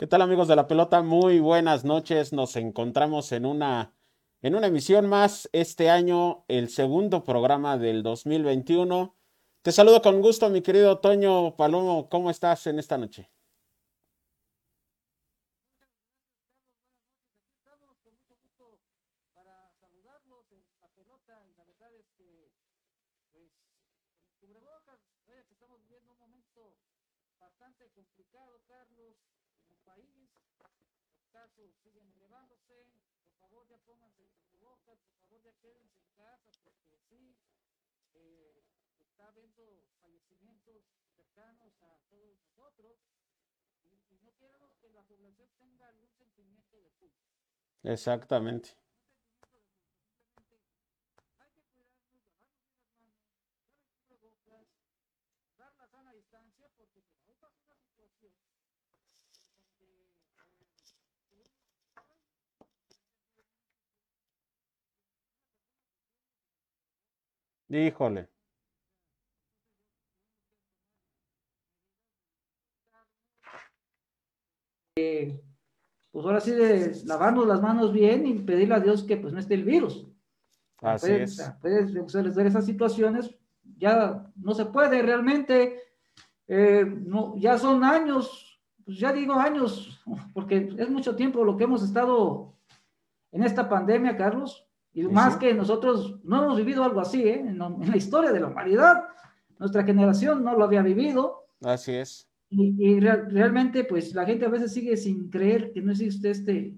¿Qué tal amigos de la pelota? Muy buenas noches. Nos encontramos en una, en una emisión más este año, el segundo programa del 2021. Te saludo con gusto, mi querido Toño Palomo. ¿Cómo estás en esta noche? Habiendo fallecimientos cercanos a todos nosotros y, y no queremos que la población tenga algún sentimiento de culpa. Exactamente. Hay que cuidarnos, lavarnos las manos, usar el cubrebocas, dar la sana distancia, porque pues, ahí pasa una situación donde eh, Híjole. pues ahora sí de lavarnos las manos bien y pedirle a Dios que pues no esté el virus. Así puedes, es. Puedes ver esas situaciones, ya no se puede realmente, eh, no, ya son años, pues ya digo años, porque es mucho tiempo lo que hemos estado en esta pandemia, Carlos, y más que nosotros no hemos vivido algo así, ¿eh? en, en la historia de la humanidad, nuestra generación no lo había vivido. Así es. Y, y realmente, pues la gente a veces sigue sin creer que no existe este,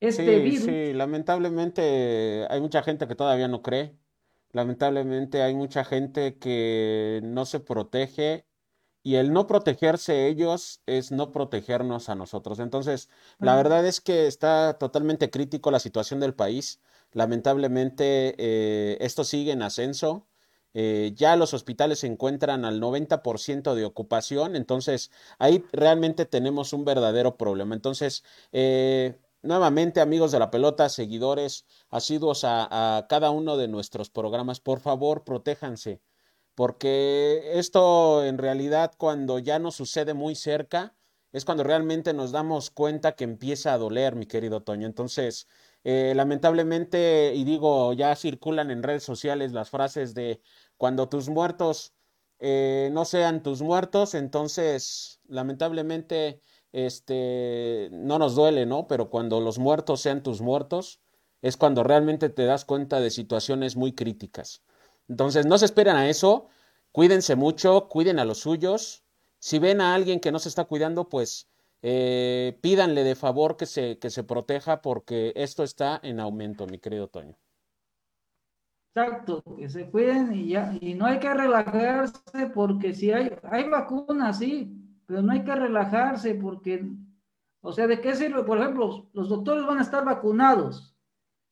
este sí, virus. Sí, lamentablemente hay mucha gente que todavía no cree. Lamentablemente hay mucha gente que no se protege y el no protegerse ellos es no protegernos a nosotros. Entonces, la verdad es que está totalmente crítico la situación del país. Lamentablemente, eh, esto sigue en ascenso. Eh, ya los hospitales se encuentran al 90% de ocupación, entonces ahí realmente tenemos un verdadero problema. Entonces, eh, nuevamente amigos de la pelota, seguidores, asiduos a, a cada uno de nuestros programas, por favor, protéjanse, porque esto en realidad cuando ya nos sucede muy cerca, es cuando realmente nos damos cuenta que empieza a doler, mi querido Toño. Entonces, eh, lamentablemente, y digo, ya circulan en redes sociales las frases de cuando tus muertos eh, no sean tus muertos, entonces lamentablemente este no nos duele, ¿no? Pero cuando los muertos sean tus muertos, es cuando realmente te das cuenta de situaciones muy críticas. Entonces, no se esperen a eso, cuídense mucho, cuiden a los suyos. Si ven a alguien que no se está cuidando, pues eh, pídanle de favor que se, que se proteja porque esto está en aumento, mi querido Toño. Exacto, que se cuiden y ya, y no hay que relajarse porque si hay, hay vacunas, sí, pero no hay que relajarse porque, o sea, ¿de qué sirve? Por ejemplo, los doctores van a estar vacunados,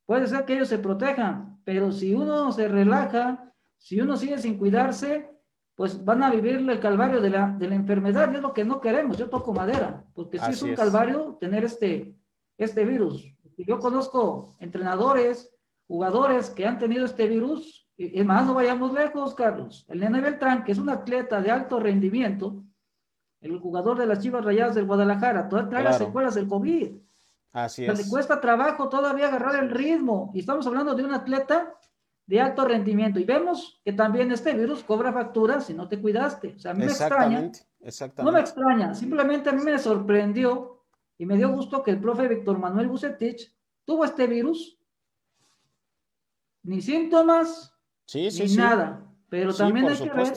puede ser que ellos se protejan, pero si uno se relaja, si uno sigue sin cuidarse, pues van a vivir el calvario de la, de la enfermedad, y es lo que no queremos, yo toco madera, porque sí es un es. calvario tener este, este virus. Yo conozco entrenadores, jugadores que han tenido este virus, y más no vayamos lejos, Carlos. El Nene Beltrán, que es un atleta de alto rendimiento, el jugador de las Chivas Rayadas del Guadalajara, todavía trae claro. las secuelas del COVID. Así es. Le cuesta trabajo todavía agarrar el ritmo. Y estamos hablando de un atleta de alto rendimiento. Y vemos que también este virus cobra facturas si no te cuidaste. O sea, a mí me extraña. Exactamente. No me extraña. Simplemente a mí me sorprendió y me dio gusto que el profe Víctor Manuel Bucetich tuvo este virus ni síntomas, sí, sí, ni sí. nada. Pero también hay que ver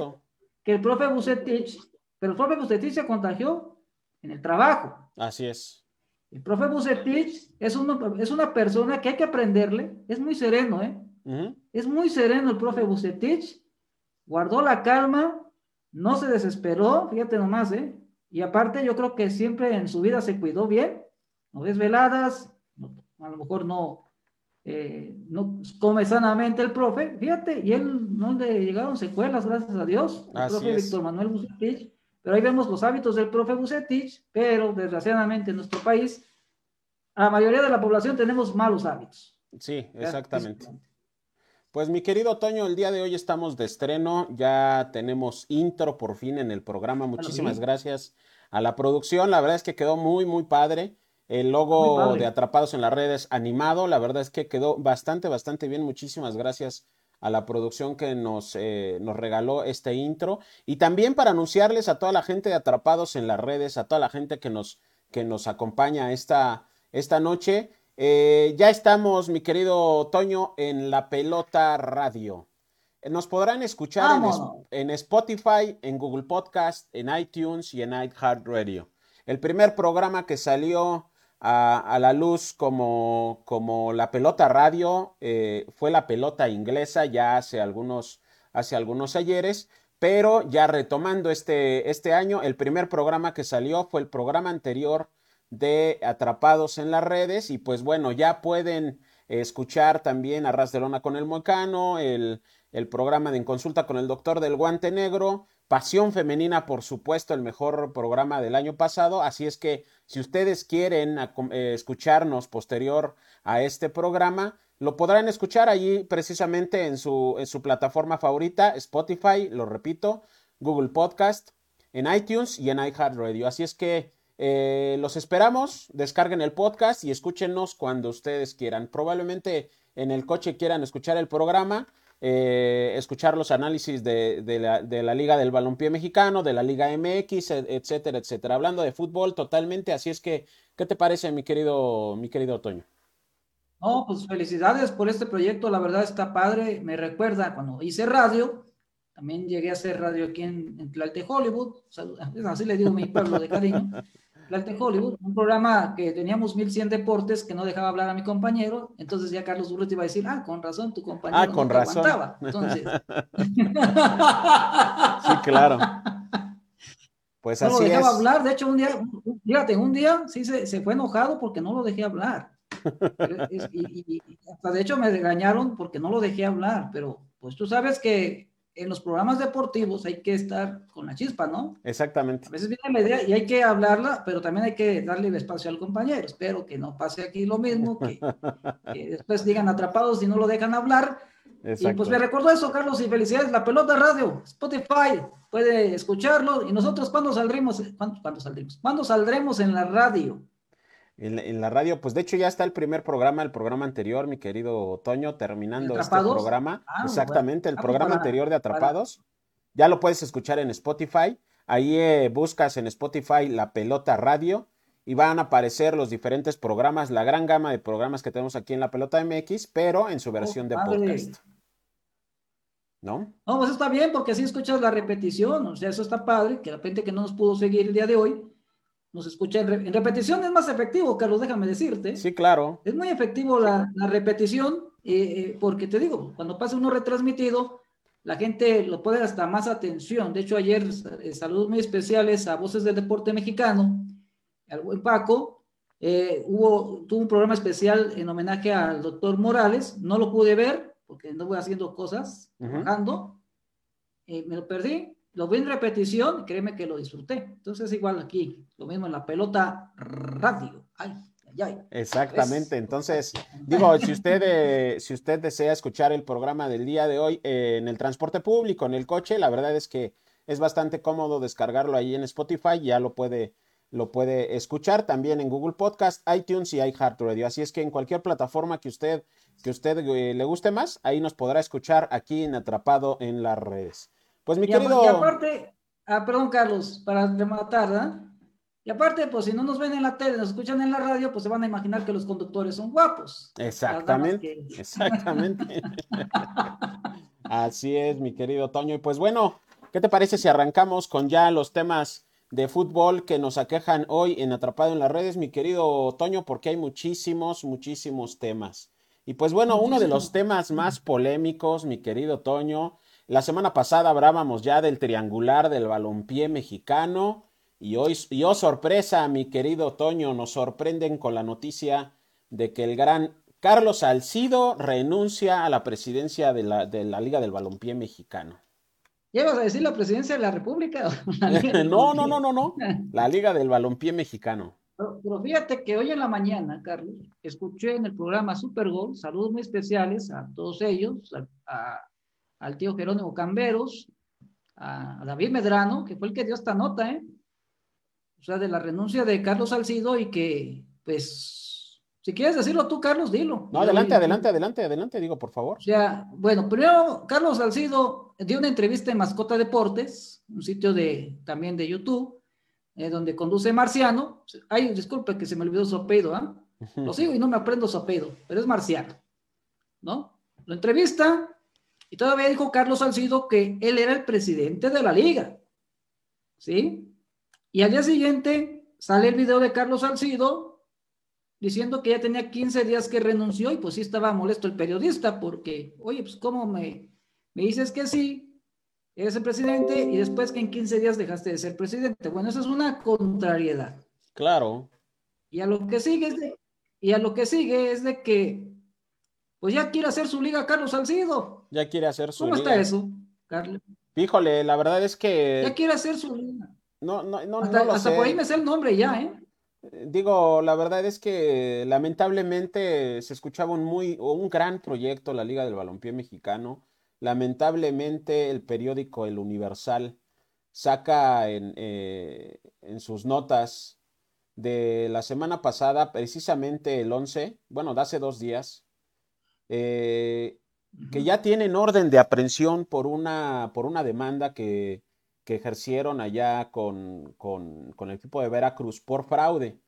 que el profe Bucetich, pero el profe Bucetich se contagió en el trabajo. Así es. El profe Bucetich es una, es una persona que hay que aprenderle, es muy sereno, ¿eh? Es muy sereno el profe Bucetich, guardó la calma, no se desesperó, fíjate nomás, ¿eh? Y aparte yo creo que siempre en su vida se cuidó bien, no desveladas, a lo mejor no, eh, no come sanamente el profe, fíjate, y él no le llegaron secuelas, gracias a Dios, el Así profe es. Víctor Manuel Bucetich, pero ahí vemos los hábitos del profe Bucetich, pero desgraciadamente en nuestro país, la mayoría de la población tenemos malos hábitos. Sí, exactamente. Pues mi querido Toño, el día de hoy estamos de estreno, ya tenemos intro por fin en el programa. Muchísimas sí. gracias a la producción. La verdad es que quedó muy, muy padre. El logo de Atrapados en las redes animado, la verdad es que quedó bastante, bastante bien. Muchísimas gracias a la producción que nos, eh, nos regaló este intro. Y también para anunciarles a toda la gente de Atrapados en las redes, a toda la gente que nos, que nos acompaña esta, esta noche. Eh, ya estamos, mi querido Toño, en la pelota radio. Nos podrán escuchar en, Spotify, en Google Podcast, en iTunes y en iHeartRadio. El primer programa que salió a, la luz como, como, la pelota radio eh, fue la pelota inglesa ya hace algunos, hace algunos ayeres, pero ya retomando este, este año, el primer programa que salió fue el programa anterior de Atrapados en las redes y pues bueno, ya pueden escuchar también a Ras de Lona con el Moicano, el, el programa de En Consulta con el Doctor del Guante Negro, Pasión Femenina, por supuesto, el mejor programa del año pasado. Así es que si ustedes quieren eh, escucharnos posterior a este programa, lo podrán escuchar allí precisamente en su, en su plataforma favorita, Spotify, lo repito, Google Podcast, en iTunes y en iHeartRadio. Así es que eh, los esperamos, descarguen el podcast y escúchenos cuando ustedes quieran. Probablemente en el coche quieran escuchar el programa eh, escuchar los análisis de, la, Liga del Balompié Mexicano, de la Liga MX, etcétera, etcétera. Hablando de fútbol totalmente, así es que, ¿qué te parece, mi querido, mi querido Otoño? No, pues felicidades por este proyecto, la verdad está padre. Me recuerda cuando hice radio, también llegué a hacer radio aquí en, en Tlalte, Hollywood, así le digo a mi pueblo de cariño. Plalte Hollywood, un programa que teníamos 1100 deportes que no dejaba hablar a mi compañero, entonces ya Carlos Burret iba a decir, ah, con razón, tu compañero ah, con razón. aguantaba. Entonces... sí, claro. Pues no así lo dejaba es. hablar, de hecho un día, fíjate, un día sí se, se fue enojado porque no lo dejé hablar. y, hasta de hecho me regañaron porque no lo dejé hablar, pero pues tú sabes que en los programas deportivos hay que estar con la chispa, ¿no? Exactamente. A veces viene la idea y hay que hablarla, pero también hay que darle el espacio al compañero. Espero que no pase aquí lo mismo, que, después digan atrapados y no lo dejan hablar. Y pues me recordó eso, Carlos, y felicidades. La pelota radio, Spotify, puede escucharlo. Y nosotros, ¿cuándo saldremos? ¿Cuándo, ¿cuándo saldremos? ¿Cuándo saldremos en la radio? En, la radio. Pues de hecho ya está el primer programa, el programa anterior, mi querido Toño, terminando este programa. Ah, Exactamente, el ah, pues programa anterior de Atrapados. Ya lo puedes escuchar en Spotify. Ahí eh, buscas en Spotify la pelota radio y van a aparecer los diferentes programas, la gran gama de programas que tenemos aquí en la pelota MX, pero en su oh, versión de podcast. ¿No? No, pues está bien porque así escuchas la repetición, o sea, eso está padre, que la gente que no nos pudo seguir el día de hoy, nos escucha en, repetición, es más efectivo, Carlos, déjame decirte. Sí, claro. Es muy efectivo la, repetición, eh, eh, porque te digo, cuando pasa uno retransmitido, la gente lo puede hasta más atención. De hecho, ayer eh, saludos muy especiales a Voces del Deporte Mexicano, al buen Paco. hubo, tuvo un programa especial en homenaje al doctor Morales. No lo pude ver porque no voy haciendo cosas, trabajando. me lo perdí, lo vi en repetición, créeme que lo disfruté. Entonces, igual aquí, lo mismo en la pelota radio. Ay, ay, ay. Exactamente. Entonces, digo, si usted, eh, si usted desea escuchar el programa del día de hoy eh, en el transporte público, en el coche, la verdad es que es bastante cómodo descargarlo ahí en Spotify, ya lo puede, lo puede escuchar también en Google Podcast, iTunes y iHeartRadio. Así es que en cualquier plataforma que usted, que usted eh, le guste más, ahí nos podrá escuchar aquí en Atrapado en las redes. Pues mi querido. Y aparte, ah, perdón, Carlos, para rematar, ¿verdad? Y aparte, pues si no nos ven en la tele, nos escuchan en la radio, pues se van a imaginar que los conductores son guapos. Exactamente, exactamente. Así es, mi querido Toño. Y pues bueno, ¿qué te parece si arrancamos con ya los temas de fútbol que nos aquejan hoy en Atrapado en las redes, mi querido Toño? Porque hay muchísimos, muchísimos temas. Y pues bueno, uno de los temas más polémicos, mi querido Toño, la semana pasada hablábamos ya del triangular del balompié mexicano y hoy, y oh sorpresa, mi querido Toño, nos sorprenden con la noticia de que el gran Carlos Salcido renuncia a la presidencia de la, de la Liga del Balompié Mexicano. ¿Ya ibas a decir la presidencia de la República? no, no, no, no, no. La Liga del Balompié Mexicano. Pero, fíjate que hoy en la mañana, Carlos, escuché en el programa Super Gol, saludos muy especiales a todos ellos, a al tío Jerónimo Camberos, a, David Medrano, que fue el que dio esta nota, ¿eh? sea, de la renuncia de Carlos Salcido y que, pues, si quieres decirlo tú, Carlos, dilo. No, adelante, adelante, adelante, adelante, digo, por favor. O sea, bueno, primero, Carlos Salcido dio una entrevista en Mascota Deportes, un sitio de, también de YouTube, eh, donde conduce Marciano. Ay, disculpe que se me olvidó su apellido, ¿ah? Lo sigo y no me aprendo su apellido, pero es Marciano, ¿no? Lo entrevista y todavía dijo Carlos Salcido que él era el presidente de la liga, ¿sí? Y al día siguiente sale el video de Carlos Salcido diciendo que ya tenía 15 días que renunció y pues sí estaba molesto el periodista porque, oye, pues cómo me, me dices que sí, eres el presidente y después que en 15 días dejaste de ser presidente. Bueno, eso es una contrariedad. Claro. Y a lo que sigue es de, y a lo que sigue es de que pues ya quiere hacer su liga Carlos Salcido. Ya quiere hacer su liga. ¿Cómo está eso, Carlos? Híjole, la verdad es que. Ya quiere hacer su liga. No, no, no. Hasta, no hasta por ahí me sé el nombre ya, ¿eh? Digo, la verdad es que lamentablemente se escuchaba un muy, un gran proyecto, la Liga del Balompié Mexicano. Lamentablemente el periódico El Universal saca en, eh, en sus notas de la semana pasada, precisamente el 11, bueno, de hace dos días, eh, que ya tienen orden de aprehensión por una, por una demanda que, que ejercieron allá con, con, con, el equipo de Veracruz por fraude,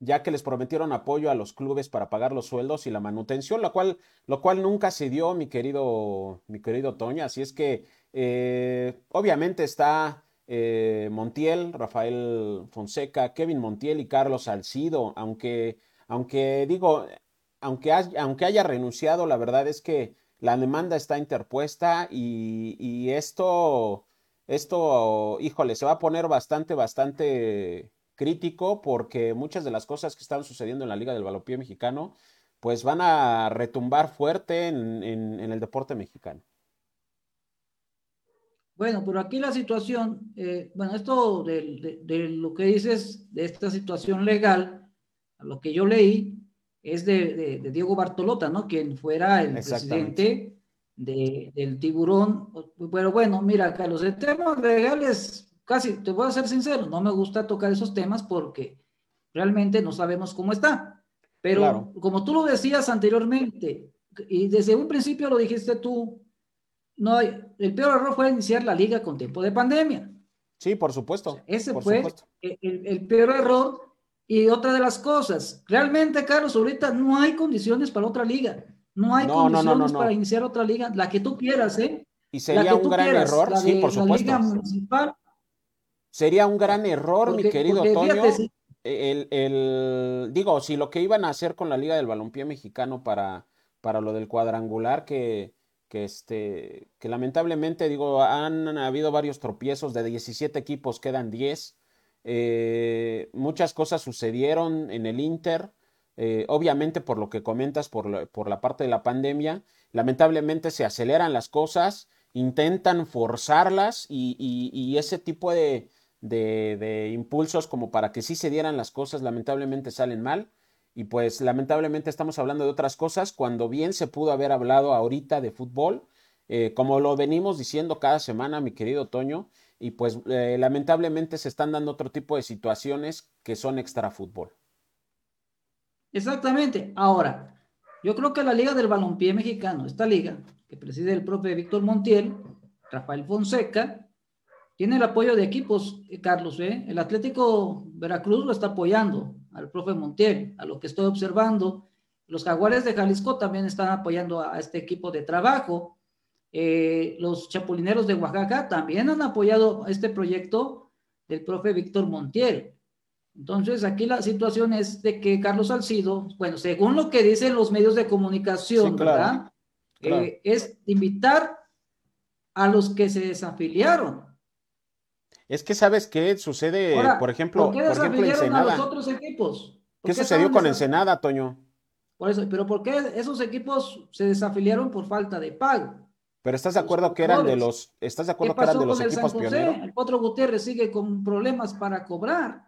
ya que les prometieron apoyo a los clubes para pagar los sueldos y la manutención, lo cual, lo cual nunca se dio, mi querido, mi querido Toño. Así es que eh, obviamente está eh, Montiel, Rafael Fonseca, Kevin Montiel y Carlos Salcido, aunque, aunque digo, aunque, aunque haya renunciado, la verdad es que la demanda está interpuesta y, esto, esto, híjole, se va a poner bastante, bastante crítico porque muchas de las cosas que están sucediendo en la Liga del Balompié Mexicano, pues van a retumbar fuerte en, el deporte mexicano. Bueno, pero aquí la situación, eh, bueno, esto de, lo que dices, de esta situación legal, lo que yo leí, es de, de, Diego Bartolota, ¿no? Quien fuera el presidente del tiburón. Pero bueno, mira, Carlos, en temas legales, casi, te voy a ser sincero, no me gusta tocar esos temas porque realmente no sabemos cómo está. Pero claro. como tú lo decías anteriormente, y desde un principio lo dijiste tú, no hay, el peor error fue iniciar la liga con tiempo de pandemia. Sí, por supuesto. O sea, ese por fue supuesto. El, el, peor error y otra de las cosas, realmente, Carlos, ahorita no hay condiciones para otra liga. No hay no, condiciones no, no, para iniciar otra liga, la que tú quieras, ¿eh? Y sería un gran quieras, error, sí, por supuesto. La liga municipal. Sería un gran error, Porque- mi querido Toño. fíjate, sí. El, el- digo, si lo que iban a hacer con la Liga del Balompié Mexicano para, para lo del cuadrangular, que, que, este, que lamentablemente, digo, han habido varios tropiezos, de 17 equipos quedan 10. Eh, muchas cosas sucedieron en el Inter, eh, obviamente por lo que comentas, por por la parte de la pandemia. Lamentablemente se aceleran las cosas, intentan forzarlas y, y- ese tipo de, de, de impulsos como para que sí se dieran las cosas, lamentablemente salen mal. Y pues lamentablemente estamos hablando de otras cosas cuando bien se pudo haber hablado ahorita de fútbol, eh, como lo venimos diciendo cada semana, mi querido Toño, y pues eh, lamentablemente se están dando otro tipo de situaciones que son extra fútbol. Exactamente. Ahora, yo creo que la Liga del Balompié Mexicano, esta liga que preside el profe Víctor Montiel, Rafael Fonseca, tiene el apoyo de equipos, eh, Carlos, ¿eh? El Atlético Veracruz lo está apoyando al profe Montiel, a lo que estoy observando. Los Jaguares de Jalisco también están apoyando a este equipo de trabajo. Eh, los Chapulineros de Oaxaca también han apoyado este proyecto del profe Víctor Montiel. Entonces, aquí la situación es de que Carlos Salcido, bueno, según lo que dicen los medios de comunicación, Sí, claro, ¿verdad? claro. Eh, es invitar a los que se desafiliaron. Es que sabes qué sucede, Ahora, por ejemplo, ¿por qué por ejemplo, desafiliaron a los otros equipos? ¿Por ¿Qué sucedió con Ensenada, Toño? Por eso, pero ¿por qué esos equipos se desafiliaron por falta de pago? Pero estás de acuerdo que eran de los, estás de ¿Qué acuerdo que eran de los San equipos José? pioneros? El Potro Gutiérrez sigue con problemas para cobrar.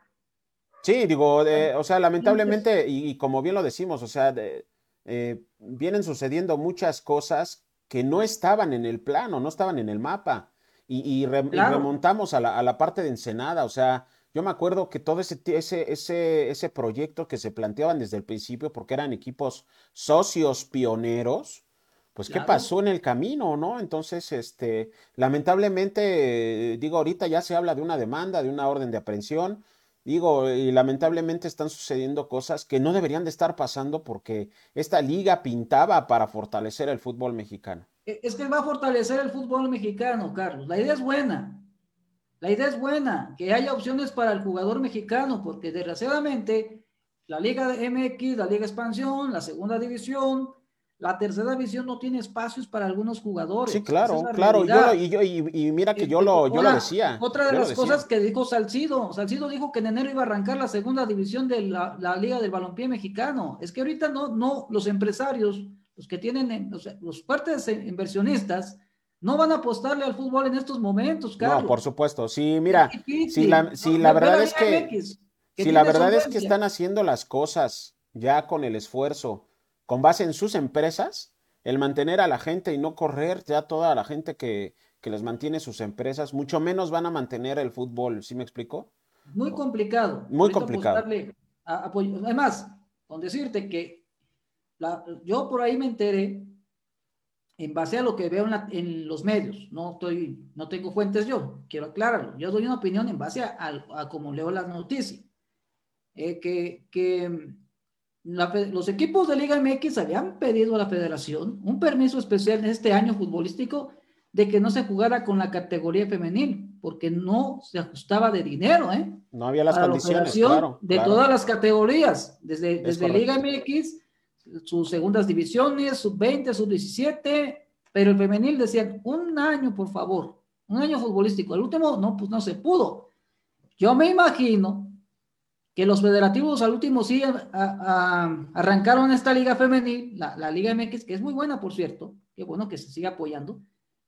Sí, digo, de- o sea, lamentablemente, y, y como bien lo decimos, o sea, de- eh, vienen sucediendo muchas cosas que no estaban en el plano, no estaban en el mapa. Y, y re- y Claro. remontamos a la, a la parte de Ensenada, o sea, Yo me acuerdo que todo ese, ese, ese, ese proyecto que se planteaban desde el principio, porque eran equipos socios pioneros, pues qué pasó en el camino, ¿no? Entonces, este, lamentablemente, digo, ahorita ya se habla de una demanda, de una orden de aprehensión, digo, y lamentablemente están sucediendo cosas que no deberían de estar pasando porque esta liga pintaba para fortalecer el fútbol mexicano. E- Es que va a fortalecer el fútbol mexicano, Carlos. La idea es buena. La idea es buena, que haya opciones para el jugador mexicano, porque desgraciadamente la Liga de MX, la Liga Expansión, la Segunda División, la Tercera División no tiene espacios para algunos jugadores. Sí, claro, es claro, y yo y yo, y, y mira que yo lo, yo lo ahora, decía, Otra de yo las cosas que dijo Salcido, Salcido dijo que en enero iba a arrancar la segunda división de la, la Liga del Balompié Mexicano. Es que ahorita no, no, los empresarios, los que tienen, eh, los fuertes eh, inversionistas, no van a apostarle al fútbol en estos momentos, Carlos. No, por supuesto. Sí, mira, si la, si la ve verdad es que, si la verdad es que están haciendo las cosas ya con el esfuerzo, con base en sus empresas, el mantener a la gente y no correr ya toda la gente que, que les mantiene sus empresas, mucho menos van a mantener el fútbol, ¿sí me explico? Muy complicado. Muy Ahorita complicado. apostarle a- apoyo. Además, con decirte que la- yo por ahí me enteré en base a lo que veo en, la- en los medios. No estoy, no tengo fuentes yo, quiero aclararlo. Yo doy una opinión en base a, a- a cómo leo las noticias. Eh, que que la los equipos de Liga MX habían pedido a la federación un permiso especial en este año futbolístico de que no se jugara con la categoría femenil, porque no se ajustaba de dinero, ¿eh? No había las Para la condiciones, federación claro, de claro. todas las categorías, desde, Es desde correcto. Liga MX, sus segundas divisiones, sub 20, sub 17, pero el femenil decían un año, por favor, un año futbolístico. El último, no, pues no se pudo. Yo me imagino que los federativos al último sí a- a- arrancaron esta liga femenil, la, la Liga MX, que es muy buena, por cierto, qué bueno que se siga apoyando.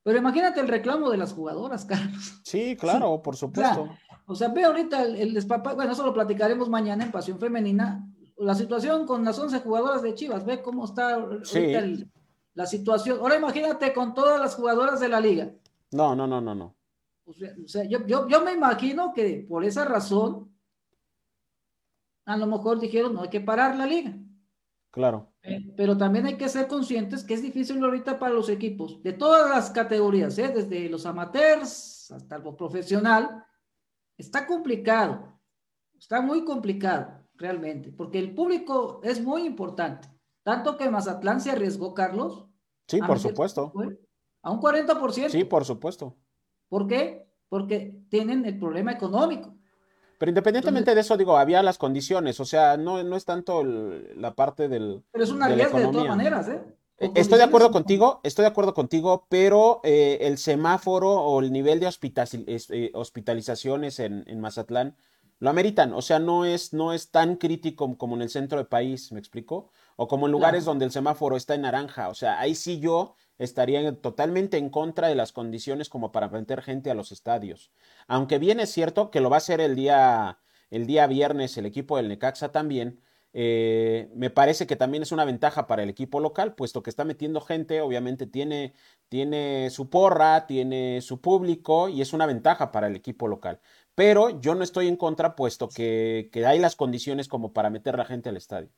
Pero imagínate el reclamo de las jugadoras, Carlos. Sí, claro, por supuesto. O sea, ve ahorita el, el despapa- bueno, eso lo platicaremos mañana en Pasión Femenina, la situación con las 11 jugadoras de Chivas, ve cómo está ahorita Sí. el- la situación. Ahora imagínate con todas las jugadoras de la liga. No, no, no, no, no. O sea, o sea, yo, yo, yo me imagino que por esa razón, a lo mejor dijeron, no hay que parar la liga. Claro. Eh, Pero también hay que ser conscientes que es difícil ahorita para los equipos de todas las categorías, ¿eh? desde los amateurs hasta lo profesional. Está complicado, está muy complicado realmente, porque el público es muy importante. Tanto que Mazatlán se arriesgó, Carlos, Sí, por supuesto. a un 40%. Sí, por supuesto. ¿Por qué? Porque tienen el problema económico. Pero independientemente de eso, digo, había las condiciones, o sea, no, no es tanto el- la parte del, Pero es un de la arriesgue de todas maneras, ¿eh? Eh, Estoy de acuerdo contigo, estoy de acuerdo contigo, pero eh, el semáforo o el nivel de eh, hospitalizaciones en, en Mazatlán lo ameritan, o sea, no es, no es tan crítico como en el centro del país, ¿me explico? O como en lugares Claro. donde el semáforo está en naranja, o sea, ahí sí yo estaría en- totalmente en contra de las condiciones como para meter gente a los estadios. Aunque bien es cierto que lo va a hacer el día, el día viernes el equipo del Necaxa también, eh, me parece que también es una ventaja para el equipo local, puesto que está metiendo gente, obviamente tiene, tiene su porra, tiene su público y es una ventaja para el equipo local. Pero yo no estoy en contra, puesto que, que hay las condiciones como para meter la gente al estadio.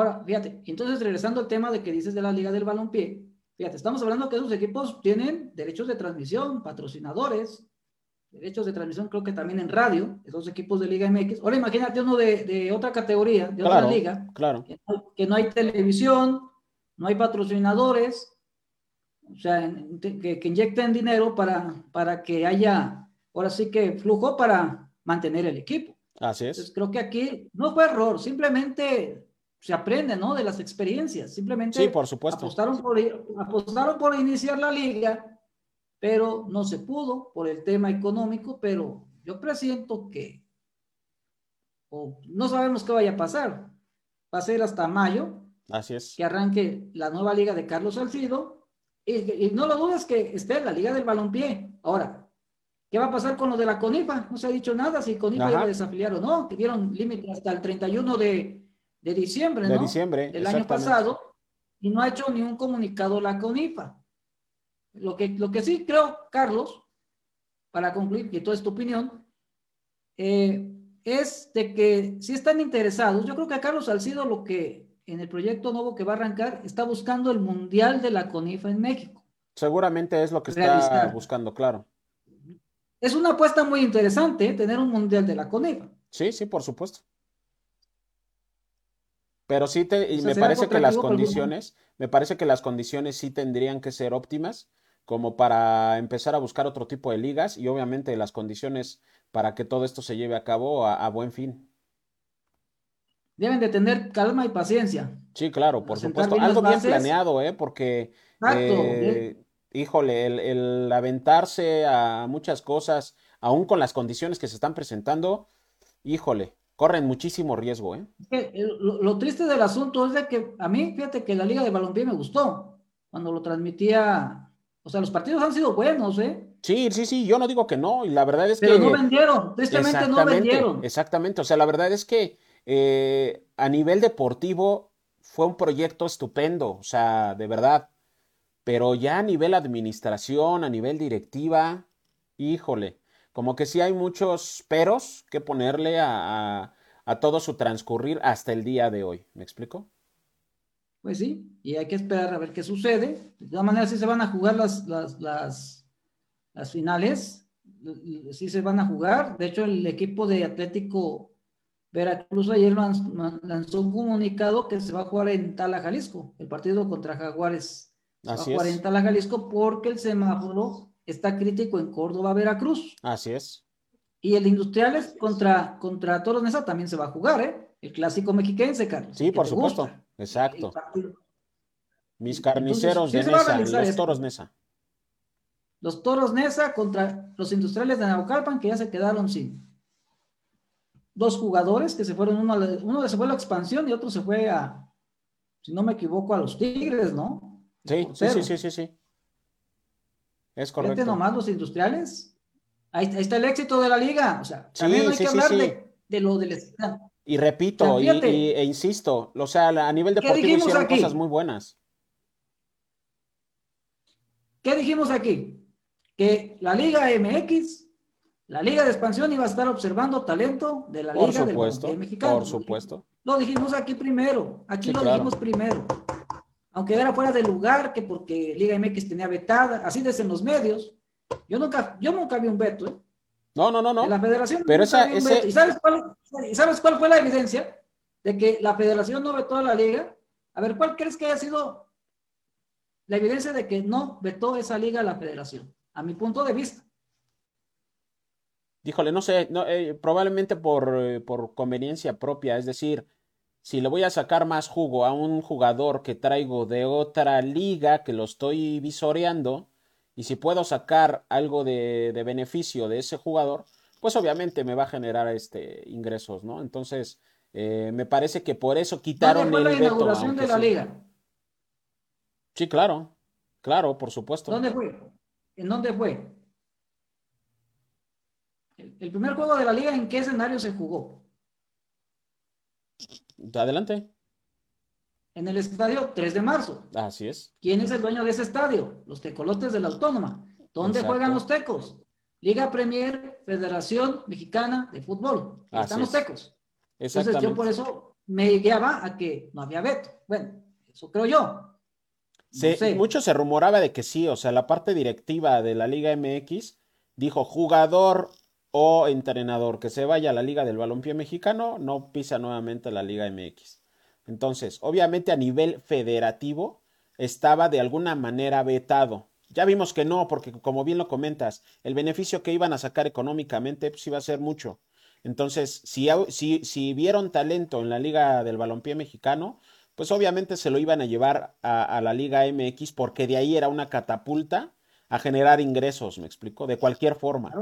Ahora, fíjate, entonces regresando al tema de que dices de la Liga del Balompié, fíjate, estamos hablando que esos equipos tienen derechos de transmisión, patrocinadores, derechos de transmisión creo que también en radio, esos equipos de Liga MX. Ahora imagínate uno de, de otra categoría, de Claro, otra liga, claro. que no, que no hay televisión, no hay patrocinadores, o sea, en- que, que inyecten dinero para, para que haya, ahora sí que flujo para mantener el equipo. Así Entonces, es. creo que aquí no fue error, simplemente se aprende, ¿no? De las experiencias. Simplemente Sí, por supuesto. apostaron por, apostaron por iniciar la liga, pero no se pudo por el tema económico, pero yo presiento que o no sabemos qué vaya a pasar. Va a ser hasta mayo Así es. que arranque la nueva liga de Carlos Salcido y, y no lo dudes que esté en la liga del balompié. Ahora, ¿qué va a pasar con lo de la CONIFA? No se ha dicho nada si CONIFA Ajá. iba a desafiliar o no, que dieron límite hasta el 31 de, de diciembre, De ¿no? diciembre, del año pasado y no ha hecho ni un comunicado la CONIFA. Lo que, lo que sí creo, Carlos, para concluir, que toda es tu opinión, eh, es de que si están interesados, yo creo que a Carlos Salcido lo que en el proyecto nuevo que va a arrancar está buscando el Mundial de la CONIFA en México. Seguramente es lo que está buscando, claro. Es una apuesta muy interesante ¿eh? tener un Mundial de la CONIFA. Sí, sí, por supuesto. Pero sí te, y me parece que las condiciones, me parece que las condiciones sí tendrían que ser óptimas como para empezar a buscar otro tipo de ligas y obviamente las condiciones para que todo esto se lleve a cabo a, buen fin. Deben de tener calma y paciencia. Sí, claro, por supuesto. Algo bien planeado, ¿eh? Porque, eh, híjole, el, el, aventarse a muchas cosas, aún con las condiciones que se están presentando, híjole, corren muchísimo riesgo, ¿eh? Lo, triste del asunto es de que a mí, fíjate que la Liga de Balompié me gustó cuando lo transmitía o sea, los partidos han sido buenos, ¿eh? Sí, sí, sí, yo no digo que no, y la verdad es que... Pero no vendieron, tristemente no vendieron. Exactamente, o sea, la verdad es que eh, a nivel deportivo fue un proyecto estupendo, o sea, de verdad, pero ya a nivel administración, a nivel directiva, híjole, como que sí hay muchos peros que ponerle a, a todo su transcurrir hasta el día de hoy, ¿me explico? Pues sí, y hay que esperar a ver qué sucede. De todas maneras, sí se van a jugar las, las, las, las finales, sí se van a jugar. De hecho, el equipo de Atlético Veracruz ayer lanzó un comunicado que se va a jugar en Tala, Jalisco, el partido contra Jaguares. Va a jugar en Tala, Jalisco, porque el semáforo está crítico en Córdoba, Veracruz. Así es. Y el Industriales contra, contra Toros Nesa también se va a jugar, ¿eh? El clásico mexiquense, Carlos. Sí, por supuesto. Exacto. Mis carniceros de Nesa, los toros Nesa. Los toros Nesa contra los industriales de Naucalpan que ya se quedaron sin dos jugadores que se fueron, uno, uno se fue a la expansión y otro se fue a, si no me equivoco, a los Tigres, ¿no? Sí, sí, sí, sí, sí, Es correcto. Vete nomás los industriales. Ahí, está el éxito de la liga. O sea, también hay que hablar de, de, lo del y repito, y, e insisto, o sea, a nivel deportivo hicieron cosas muy buenas. ¿Qué dijimos aquí? Que la Liga MX, la Liga de Expansión iba a estar observando talento de la Liga supuesto, Mexicano. Por supuesto. Lo dijimos aquí primero, aquí lo dijimos primero. Aunque era fuera de lugar, que porque Liga MX tenía vetada, así desde los medios. Yo nunca, yo nunca vi un veto, ¿eh? No, no, no, no. la federación. Pero esa, ese... ¿Y sabes cuál, sabes cuál fue la evidencia? De que la federación no vetó a la liga. A ver, ¿cuál crees que haya sido la evidencia de que no vetó esa liga a la federación? A mi punto de vista. Híjole, no sé, no, eh, probablemente por, eh, por conveniencia propia, es decir, si le voy a sacar más jugo a un jugador que traigo de otra liga que lo estoy visoreando, y si puedo sacar algo de, beneficio de ese jugador, pues obviamente me va a generar este ingresos, ¿no? Entonces, eh, me parece que por eso quitaron ¿Dónde fue la inauguración de la liga? Sí, claro, claro, por supuesto. ¿Dónde fue? ¿En dónde fue? El primer juego de la liga, ¿en qué escenario se jugó? Adelante en el estadio 3 de marzo. Así es. ¿Quién es el dueño de ese estadio? Los tecolotes de la Autónoma. ¿Dónde juegan los tecos? Liga Premier, Federación Mexicana de Fútbol. están los tecos. Entonces yo por eso me guiaba a que no había veto. Bueno, eso creo yo. Mucho se rumoraba de que sí, o sea, la parte directiva de la Liga MX dijo jugador o entrenador que se vaya a la Liga del Balompié Mexicano, no pisa nuevamente la Liga MX. Entonces, obviamente a nivel federativo estaba de alguna manera vetado. Ya vimos que no, porque como bien lo comentas, el beneficio que iban a sacar económicamente pues iba a ser mucho. Entonces, si, si, si vieron talento en la Liga del Balompié Mexicano, pues obviamente se lo iban a llevar a, la Liga MX porque de ahí era una catapulta a generar ingresos, me explico, de cualquier forma.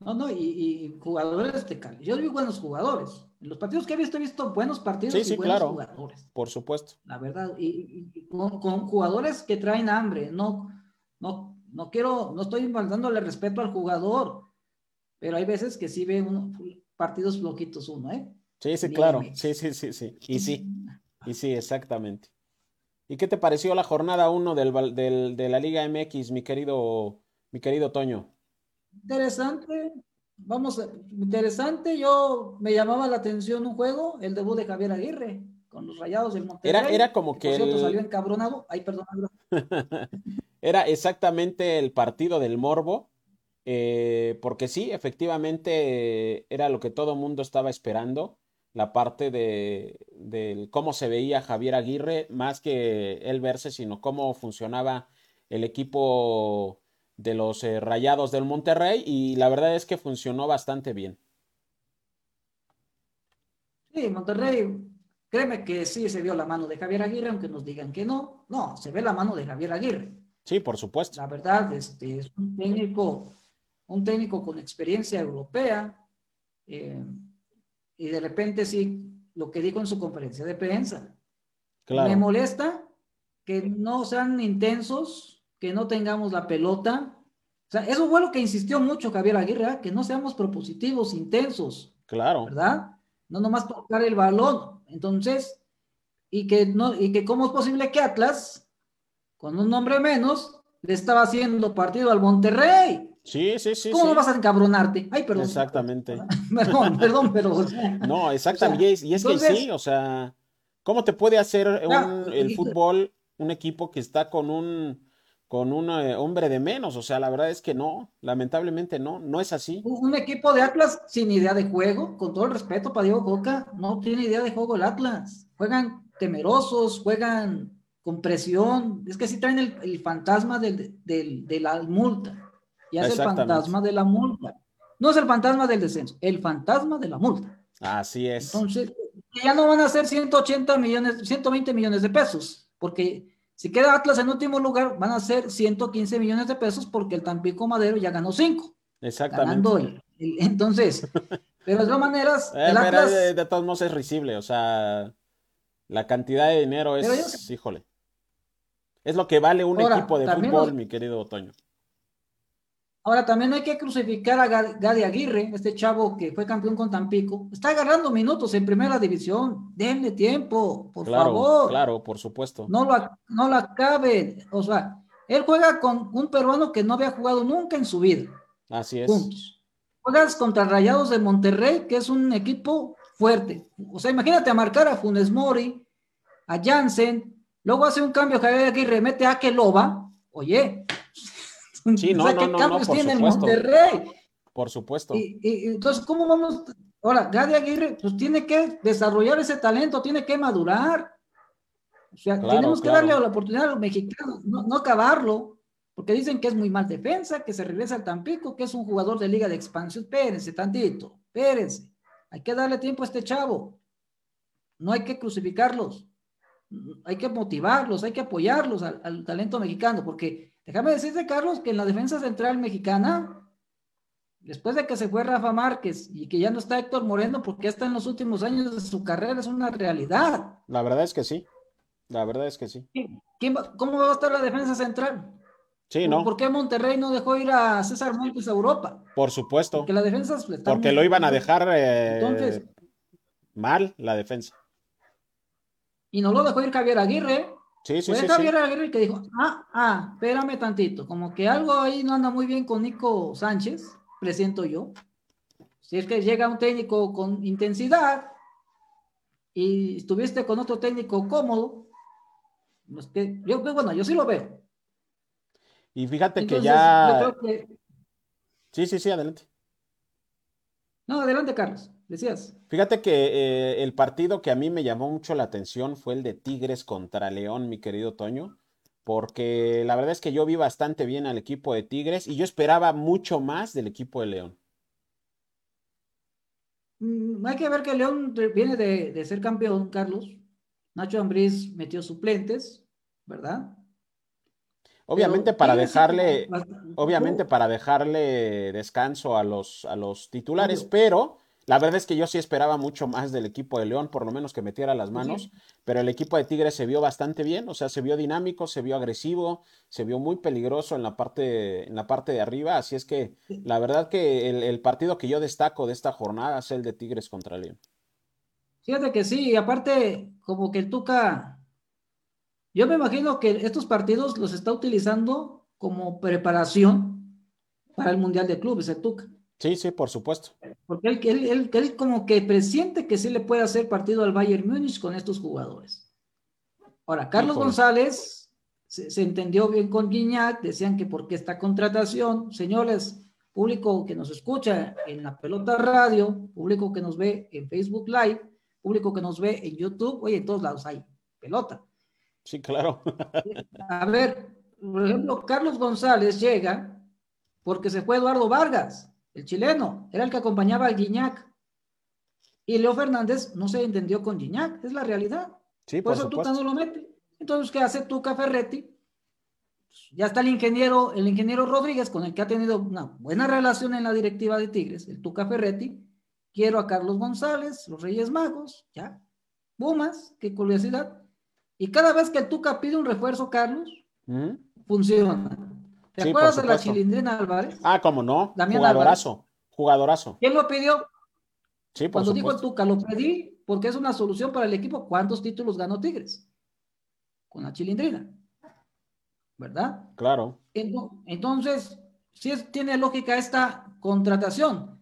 No, no, y, jugadores de calidad. Yo vi buenos jugadores. En los partidos que he visto, he visto buenos partidos y buenos jugadores. Por supuesto. La verdad, y, con, jugadores que traen hambre. No, no, no quiero, no estoy dándole respeto al jugador, pero hay veces que sí ve partidos floquitos uno, ¿eh? Sí, sí, claro. Sí, sí, sí, sí. Y sí, y sí, exactamente. ¿Y qué te pareció la jornada 1 del, del, de la Liga MX, mi querido, mi querido Toño? Interesante. Vamos, interesante. Yo me llamaba la atención un juego, el debut de Javier Aguirre con los Rayados del Monterrey. Era, era como que, el... salió encabronado. Ay, perdón. era exactamente el partido del morbo. Eh, porque sí, efectivamente era lo que todo mundo estaba esperando, la parte de, de, cómo se veía Javier Aguirre, más que él verse, sino cómo funcionaba el equipo de los eh, Rayados del Monterrey y la verdad es que funcionó bastante bien. Sí, Monterrey, créeme que sí se vio la mano de Javier Aguirre, aunque nos digan que no, no, se ve la mano de Javier Aguirre. Sí, por supuesto. La verdad, este, es un técnico, un técnico con experiencia europea, eh, y de repente sí, lo que dijo en su conferencia de prensa. Me molesta que no sean intensos, que no tengamos la pelota. O sea, eso fue lo que insistió mucho Javier Aguirre, que no seamos propositivos, intensos. Claro. ¿Verdad? No nomás tocar el balón. Entonces, y que no, y que cómo es posible que Atlas, con un nombre menos, le estaba haciendo partido al Monterrey. Sí, sí, sí. ¿Cómo no vas a encabronarte? Ay, perdón. Exactamente. perdón, perdón, pero. no, exactamente. y es, que sí, o sea, ¿cómo te puede hacer el fútbol un equipo que está con un con un eh, hombre de menos. O sea, la verdad es que no, lamentablemente no, no es así. Un equipo de Atlas sin idea de juego, con todo el respeto para Diego Coca, no tiene idea de juego el Atlas. Juegan temerosos, juegan con presión. Es que sí traen el, fantasma del, de la multa. Y es el fantasma de la multa. No es el fantasma del descenso, el fantasma de la multa. Así es. Entonces, ya no van a ser 180 millones, 120 millones de pesos, porque si queda Atlas en último lugar, van a ser 115 millones de pesos porque el Tampico Madero ya ganó 5. Exactamente. entonces, pero de todas maneras, eh, el Atlas... de, todos modos es risible, o sea, la cantidad de dinero es, híjole, es lo que vale un equipo de fútbol, mi querido Otoño. Ahora, también hay que crucificar a Gadi Aguirre, este chavo que fue campeón con Tampico. Está agarrando minutos en primera división. Denle tiempo, por favor. Claro, por supuesto. No lo, no lo acabe. O sea, él juega con un peruano que no había jugado nunca en su vida. Así es. Juegas contra Rayados de Monterrey, que es un equipo fuerte. O sea, imagínate a marcar a Funes Mori, a Jansen, luego hace un cambio Javier Aguirre, mete a Keloba. Oye, Sí, no, no, no, no, por tiene supuesto. Monterrey? Por supuesto. Y, entonces, ¿cómo vamos? Ahora, Gadi Aguirre, pues tiene que desarrollar ese talento, tiene que madurar. O sea, tenemos que darle la oportunidad a los mexicanos, no, acabarlo, porque dicen que es muy mal defensa, que se regresa al Tampico, que es un jugador de liga de expansión. Espérense tantito, espérense. Hay que darle tiempo a este chavo. No hay que crucificarlos. Hay que motivarlos, hay que apoyarlos al, al talento mexicano, porque Déjame decirte, Carlos, que en la defensa central mexicana, después de que se fue Rafa Márquez y que ya no está Héctor Moreno, porque está en los últimos años de su carrera, es una realidad. La verdad es que sí. La verdad es que sí. ¿Cómo va a estar la defensa central? Sí, ¿no? ¿Por qué Monterrey no dejó ir a César Montes a Europa? Por supuesto. Porque la defensa. Porque lo iban a dejar eh, mal, la defensa. Y no lo dejó ir Javier Aguirre. Sí, sí, Fue sí, Javier Aguirre que dijo, ah, ah, espérame tantito, como que algo ahí no anda muy bien con Nico Sánchez, presiento yo. Si es que llega un técnico con intensidad y estuviste con otro técnico cómodo, pues que, yo, pues, bueno, yo sí lo veo. Y fíjate que ya... Sí, sí, sí, adelante. No, adelante, Carlos. Decías. Fíjate que eh, el partido que a mí me llamó mucho la atención fue el de Tigres contra León, mi querido Toño, porque la verdad es que yo vi bastante bien al equipo de Tigres y yo esperaba mucho más del equipo de León. Mm, hay que ver que León viene de, ser campeón, Carlos. Nacho Ambriz metió suplentes, ¿verdad? Obviamente para dejarle, obviamente para dejarle descanso a los, a los titulares, pero la verdad es que yo sí esperaba mucho más del equipo de León, por lo menos que metiera las manos, pero el equipo de Tigres se vio bastante bien, o sea, se vio dinámico, se vio agresivo, se vio muy peligroso en la parte, en la parte de arriba, así es que la verdad que el, partido que yo destaco de esta jornada es el de Tigres contra León. Fíjate que sí, y aparte, como que el Tuca, yo me imagino que estos partidos los está utilizando como preparación para el Mundial de Clubes, el Tuca. Sí, sí, por supuesto. Porque él, él, él, él como que presiente que sí le puede hacer partido al Bayern Múnich con estos jugadores. Ahora, Carlos. González se, se entendió bien con Guiñac, decían que porque esta contratación, señores, público que nos escucha en la pelota radio, público que nos ve en Facebook Live, público que nos ve en YouTube, oye, en todos lados hay pelota. Sí, claro. A ver, por ejemplo, Carlos González llega porque se fue Eduardo Vargas, el chileno, era el que acompañaba al Guiñac. Y Leo Fernández no se entendió con Guiñac, es la realidad. Sí, Por por eso Tuca no lo mete. Entonces, ¿qué hace Tuca Ferretti? Ya está el ingeniero, el ingeniero Rodríguez, con el que ha tenido una buena relación en la directiva de Tigres, el Tuca Ferretti. Quiero a Carlos González, los Reyes Magos, ya. Bumas, qué curiosidad. Y cada vez que el Tuca pide un refuerzo, Carlos, ¿Mm? funciona. ¿Te Sí, acuerdas de la. Chilindrina Álvarez? Ah, cómo no. Damián Jugadorazo. Jugadorazo. ¿Quién lo pidió? Sí, por Cuando dijo el. Tuca, lo pedí porque es una solución para el equipo. ¿Cuántos títulos ganó Tigres? Con la Chilindrina. ¿Verdad? Claro. Ento- Entonces, sí es- tiene lógica esta contratación.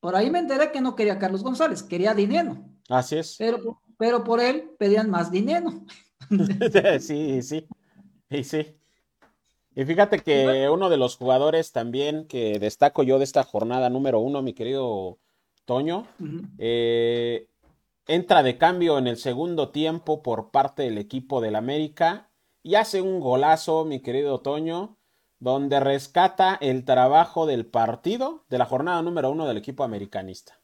Por ahí me enteré que no quería a Carlos González, quería dinero, Así es. pero, pero por él pedían más dinero. Sí, sí. Y sí. Y fíjate que uno de los jugadores también que destaco yo de esta jornada número uno, mi querido Toño, eh, entra de cambio en el segundo tiempo por parte del equipo del América y hace un golazo, mi querido Toño, donde rescata el trabajo del partido de la jornada número uno del equipo americanista.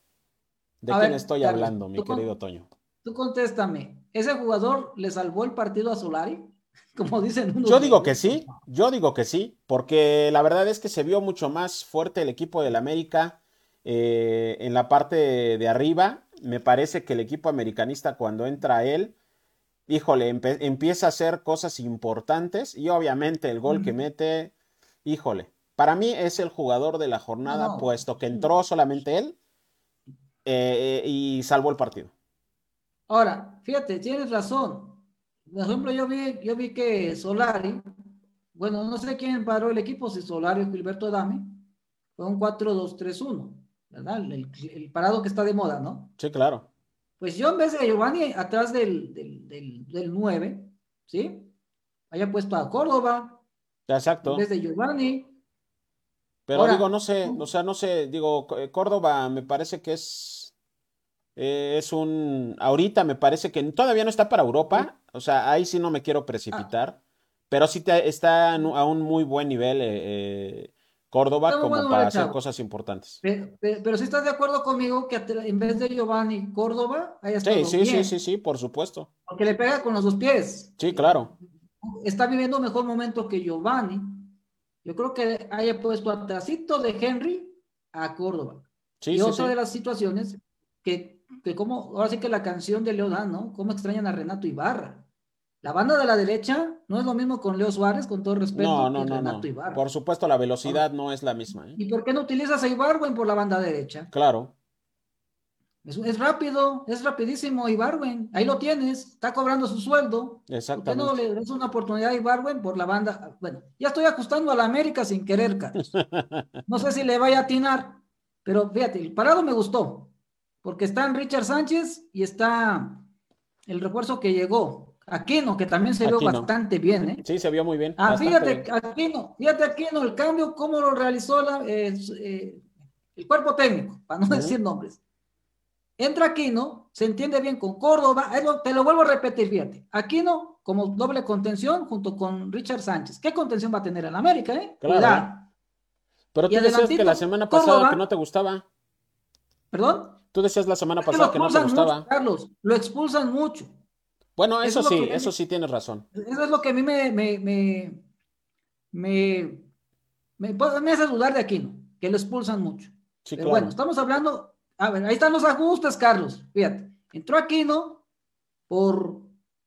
¿De A quién ver, estoy Carlos, hablando, mi querido Toño? Tú contéstame, ¿ese jugador le salvó el partido a Solari? Como dicen unos Yo digo que sí, yo digo que sí, porque la verdad es que se vio mucho más fuerte el equipo del América eh, en la parte de arriba. Me parece que el equipo americanista cuando entra él, híjole, empieza a hacer cosas importantes y obviamente el gol que mete, híjole, para mí es el jugador de la jornada, No, puesto que entró solamente él eh, y salvó el partido. Ahora, fíjate, tienes razón. Por ejemplo, yo vi, yo vi que Solari, bueno, no sé quién paró el equipo, si Solari o Gilberto Adame, fue un 4-2-3-1, ¿verdad? El, el parado que está de moda, ¿no? Sí, claro. Pues yo en vez de Giovanni atrás del, del, del, del 9, ¿sí? Haya puesto a Córdoba en Exacto. vez de Giovanni. Pero Ahora, digo, no sé, o sea, no sé, digo, Córdoba me parece que es, eh, es un, ahorita me parece que todavía no está para Europa, o sea, ahí sí no me quiero precipitar, pero sí te- está a un muy buen nivel eh, eh, Córdoba Está como para hacer chavo. cosas importantes. Pero, pero, pero si estás de acuerdo conmigo que en vez de Giovanni, Córdoba haya Sí, estado sí, sí, bien, sí, sí, por supuesto. porque le pega con los dos pies. Sí, claro. está viviendo mejor momento que Giovanni. Yo creo que haya puesto atrasito de Henry a Córdoba. Sí, y sí, otra sí. de las situaciones que, que como, ahora sí que la canción de Leodán, ¿no? ¿Cómo extrañan a Renato Ibarra? La banda de la derecha no es lo mismo con Leo Suárez, con todo respeto, No, no, que no, Renato no. Ibarra. Por supuesto, la velocidad no es la misma, ¿eh? ¿Y por qué no utilizas a Ibarwen por la banda derecha? Claro. Es, es rápido, es rapidísimo Ibarwen. Ahí lo tienes, está cobrando su sueldo. ¿Por qué no Exactamente. le das una oportunidad a Ibarwen por la banda? Bueno, ya estoy ajustando a la América sin querer, Carlos. No sé si le vaya a atinar, pero fíjate, el parado me gustó, porque están Richard Sánchez y está el refuerzo que llegó, Aquino, que también se vio Aquino. bastante bien, ¿eh? Sí, se vio muy bien. Ah, fíjate, bien. Aquino, fíjate Aquino, el cambio, cómo lo realizó la- eh, eh, el cuerpo técnico, para no decir nombres. Entra Aquino, se entiende bien con Córdoba, lo- te lo vuelvo a repetir, fíjate. Aquino como doble contención junto con Richard Sánchez. ¿Qué contención va a tener en América, eh? Claro. Cuidado. Pero tú decías que la semana pasada Córdoba. que no te gustaba. ¿Perdón? Tú decías la semana que pasada que no te gustaba. mucho, Carlos, lo expulsan mucho. Bueno, Eso eso es lo sí, eso sí tienes razón. Eso es lo que a mí me, me, me, me, me, pues, me hace dudar de Aquino, que lo expulsan mucho. Sí, Pero claro. bueno, estamos hablando, a ver, ahí están los ajustes, Carlos. Fíjate, entró Aquino por,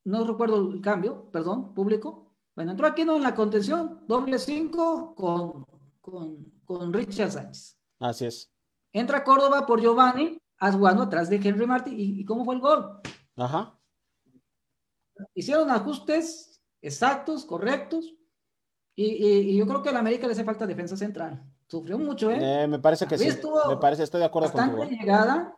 no recuerdo el cambio, perdón, público. Bueno, entró Aquino en la contención, doble cinco con, con, con Richard Sánchez. Así es. Entra Córdoba por Giovanni, jugando atrás de Henry Martí. ¿Y, y cómo fue el gol? Ajá. Hicieron ajustes exactos, correctos. Y, y- y yo creo que a la América le hace falta defensa central. sufrió mucho, ¿eh? eh me parece que sí. Me parece, estoy de acuerdo bastante contigo. llegada,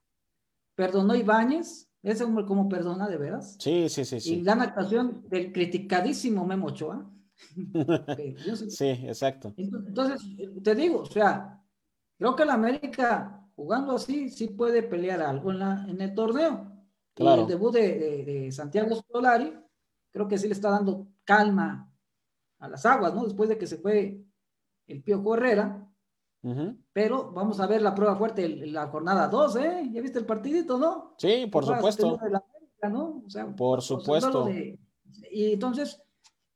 perdonó Ibáñez, ese hombre como perdona, de veras. Sí, sí, sí, sí. Y la actuación del criticadísimo Memo Ochoa. sí, exacto. Entonces, te digo, o sea, creo que la América jugando así sí puede pelear algo en, la, en el torneo. Y el debut de, de, Santiago Solari, creo que sí le está dando calma a las aguas, ¿no? Después de que se fue el Pío Herrera. Pero vamos a ver la prueba fuerte en la jornada 2, ¿eh? ¿Ya viste el partidito, no? Sí, por supuesto. por supuesto. y entonces,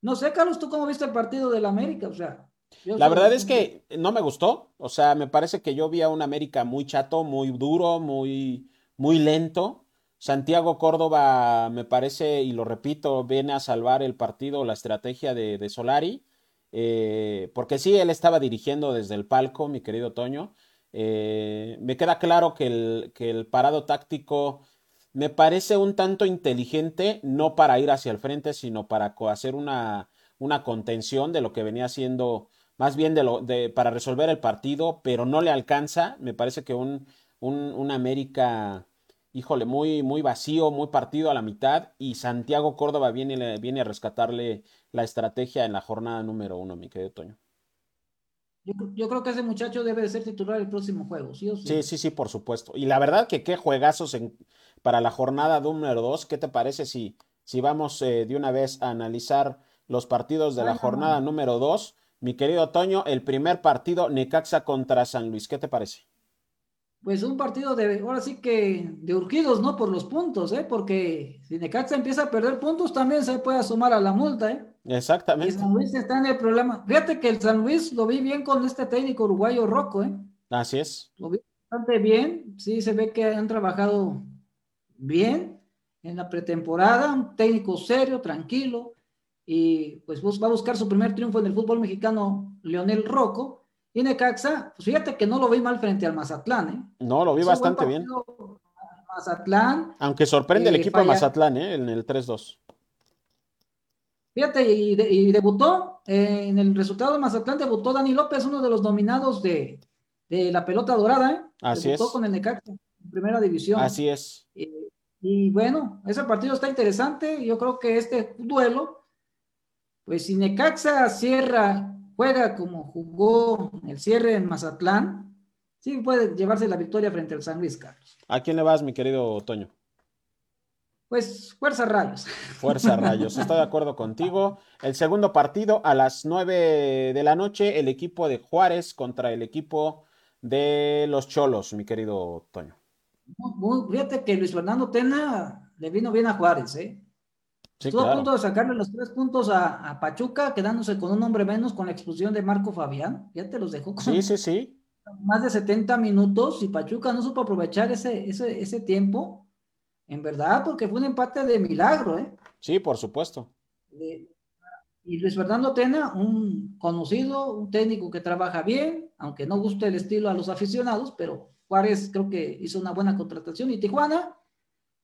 no sé, Carlos, ¿tú cómo viste el partido del América? O sea, la verdad es que no me gustó. O sea, me parece que yo vi a un América muy chato, muy duro, muy, muy lento. Santiago Córdoba, me parece, y lo repito, viene a salvar el partido, la estrategia de, Solari. Eh, porque sí, él estaba dirigiendo desde el palco, mi querido Toño. Eh, me queda claro que el, que el parado táctico me parece un tanto inteligente, no para ir hacia el frente, sino para hacer una, una contención de lo que venía haciendo más bien de lo, de, para resolver el partido, pero no le alcanza. Me parece que un, un, América, híjole, muy, muy vacío, muy partido a la mitad, y Santiago Córdoba viene, viene a rescatarle la estrategia en la jornada número uno, mi querido Toño. Yo, creo que ese muchacho debe de ser titular el próximo juego, ¿sí o sí? Sí, sí, sí, por supuesto. Y la verdad que qué juegazos en, para la jornada número dos. ¿Qué te parece si, si vamos eh, de una vez a analizar los partidos de la jornada número dos? Mi querido Toño, el primer partido Necaxa contra San Luis, ¿qué te parece? Pues un partido de, ahora sí que de urgidos, ¿no? Por los puntos, ¿eh? Porque si Necaxa empieza a perder puntos, también se puede asomar a la multa, ¿eh? Exactamente. Y San Luis está en el problema. Fíjate que el San Luis lo vi bien con este técnico uruguayo Rocco, ¿eh? Así es. Lo vi bastante bien. Sí, se ve que han trabajado bien en la pretemporada. Un técnico serio, tranquilo y pues va a buscar su primer triunfo en el fútbol mexicano Leonel Rocco. Y Necaxa, pues fíjate que no lo vi mal frente al Mazatlán, ¿eh? No, lo vi bastante bien. Mazatlán. Aunque sorprende el eh, equipo de Mazatlán, ¿eh? En el 3-2. Fíjate, y, debutó, eh, en el resultado de Mazatlán debutó Dani López, uno de los nominados de, la pelota dorada, ¿eh? Así debutó es. con el Necaxa, en primera división. Así es. y bueno, ese partido está interesante. Yo creo que este duelo pues si Necaxa cierra, juega como jugó el cierre en Mazatlán, sí puede llevarse la victoria frente al San Luis Carlos. ¿A quién le vas, mi querido Toño? Pues Fuerza Rayos. Fuerza Rayos, estoy de acuerdo contigo. El segundo partido a las nueve de la noche, el equipo de Juárez contra el equipo de los Cholos, mi querido Toño. fíjate que Luis Fernando Tena le vino bien a Juárez, ¿eh? Estuvo a punto de sacarle los tres puntos a, Pachuca, quedándose con un hombre menos con la expulsión de Marco Fabián. Ya te los dejó con sí, sí, sí. más de 70 minutos y Pachuca no supo aprovechar ese, ese, ese tiempo. En verdad, porque fue un empate de milagro, ¿eh? Sí, por supuesto. y Luis Fernando Tena, un conocido, un técnico que trabaja bien, aunque no guste el estilo a los aficionados, pero Juárez creo que hizo una buena contratación. Y Tijuana,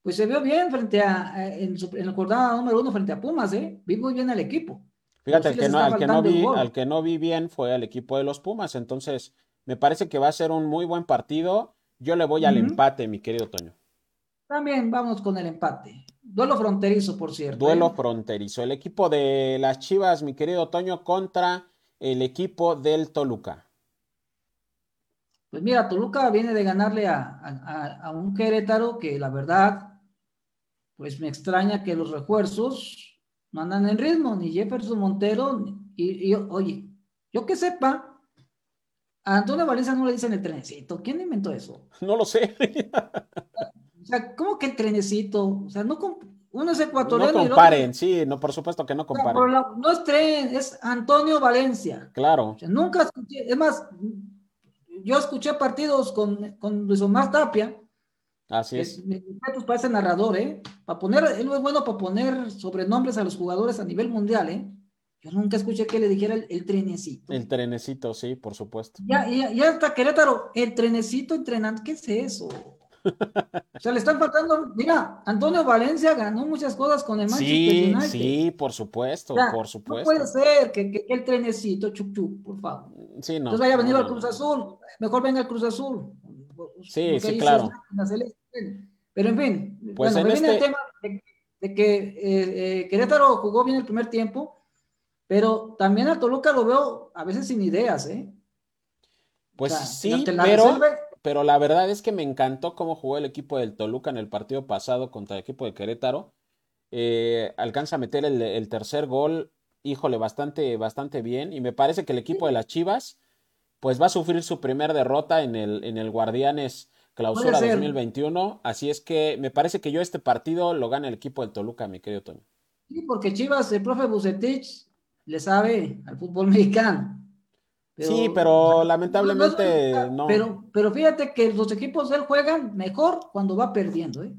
pues se vio bien frente a, en, la jornada número uno frente a Pumas, ¿eh? Vi muy bien al equipo. Fíjate, que no, al, que no vi, al que no vi bien fue al equipo de los Pumas, entonces me parece que va a ser un muy buen partido. Yo le voy al empate, mi querido Toño. También vamos con el empate. Duelo fronterizo, por cierto. Duelo ¿eh? fronterizo. El equipo de las Chivas, mi querido Toño, contra el equipo del Toluca. Pues mira, Toluca viene de ganarle a, a un Querétaro que la verdad pues me extraña que los refuerzos no andan en ritmo, ni Jefferson Montero, y, oye, yo que sepa, a Antonio Valencia no le dicen el trenecito. ¿Quién inventó eso? No lo sé. o sea, ¿cómo que el trenecito? O sea, no uno es ecuatoriano. No comparen, sí, no, por supuesto que no comparen. no es tren, es Antonio Valencia. Claro. nunca escuché, es más, yo escuché partidos con, con Luis Omar Tapia Así es. Me para ese narrador, ¿eh? Para poner, él es bueno para poner sobrenombres a los jugadores a nivel mundial, ¿eh? Yo nunca escuché que le dijera el, trenecito. El trenecito, sí, por supuesto. Ya, ya, ya hasta Querétaro, el trenecito entrenando, ¿qué es eso? O sea, le están faltando. Mira, Antonio Valencia ganó muchas cosas con el Manchester Sí, United. sí, por supuesto, O sea, por no supuesto. puede ser que, que- que el trenecito, chuc, chuc, por favor. Sí, no. Entonces haya venido no, al no, Cruz no. Azul. Mejor venga al Cruz Azul. Sí, sí, claro. selección. Pero en fin, Pues bueno, en me viene el este- tema de, de que eh, eh, Querétaro jugó bien el primer tiempo, pero también a Toluca lo veo a veces sin ideas, ¿eh? Pues O sea, sí, la pero, pero la verdad es que me encantó cómo jugó el equipo del Toluca en el partido pasado contra el equipo de Querétaro. Eh, alcanza a meter el, el tercer gol, híjole, bastante, bastante bien. Y me parece que el equipo de las Chivas, pues va a sufrir su primer derrota en el, en el Guardianes Clausura Puede ser. 2021. Así es que me parece que yo este partido lo gana el equipo del Toluca, mi querido Toño. Sí, porque Chivas, el profe Bucetich le sabe al fútbol mexicano. Sí, pero lamentablemente no. Pero, pero fíjate que los equipos de él juegan mejor cuando va perdiendo, ¿eh?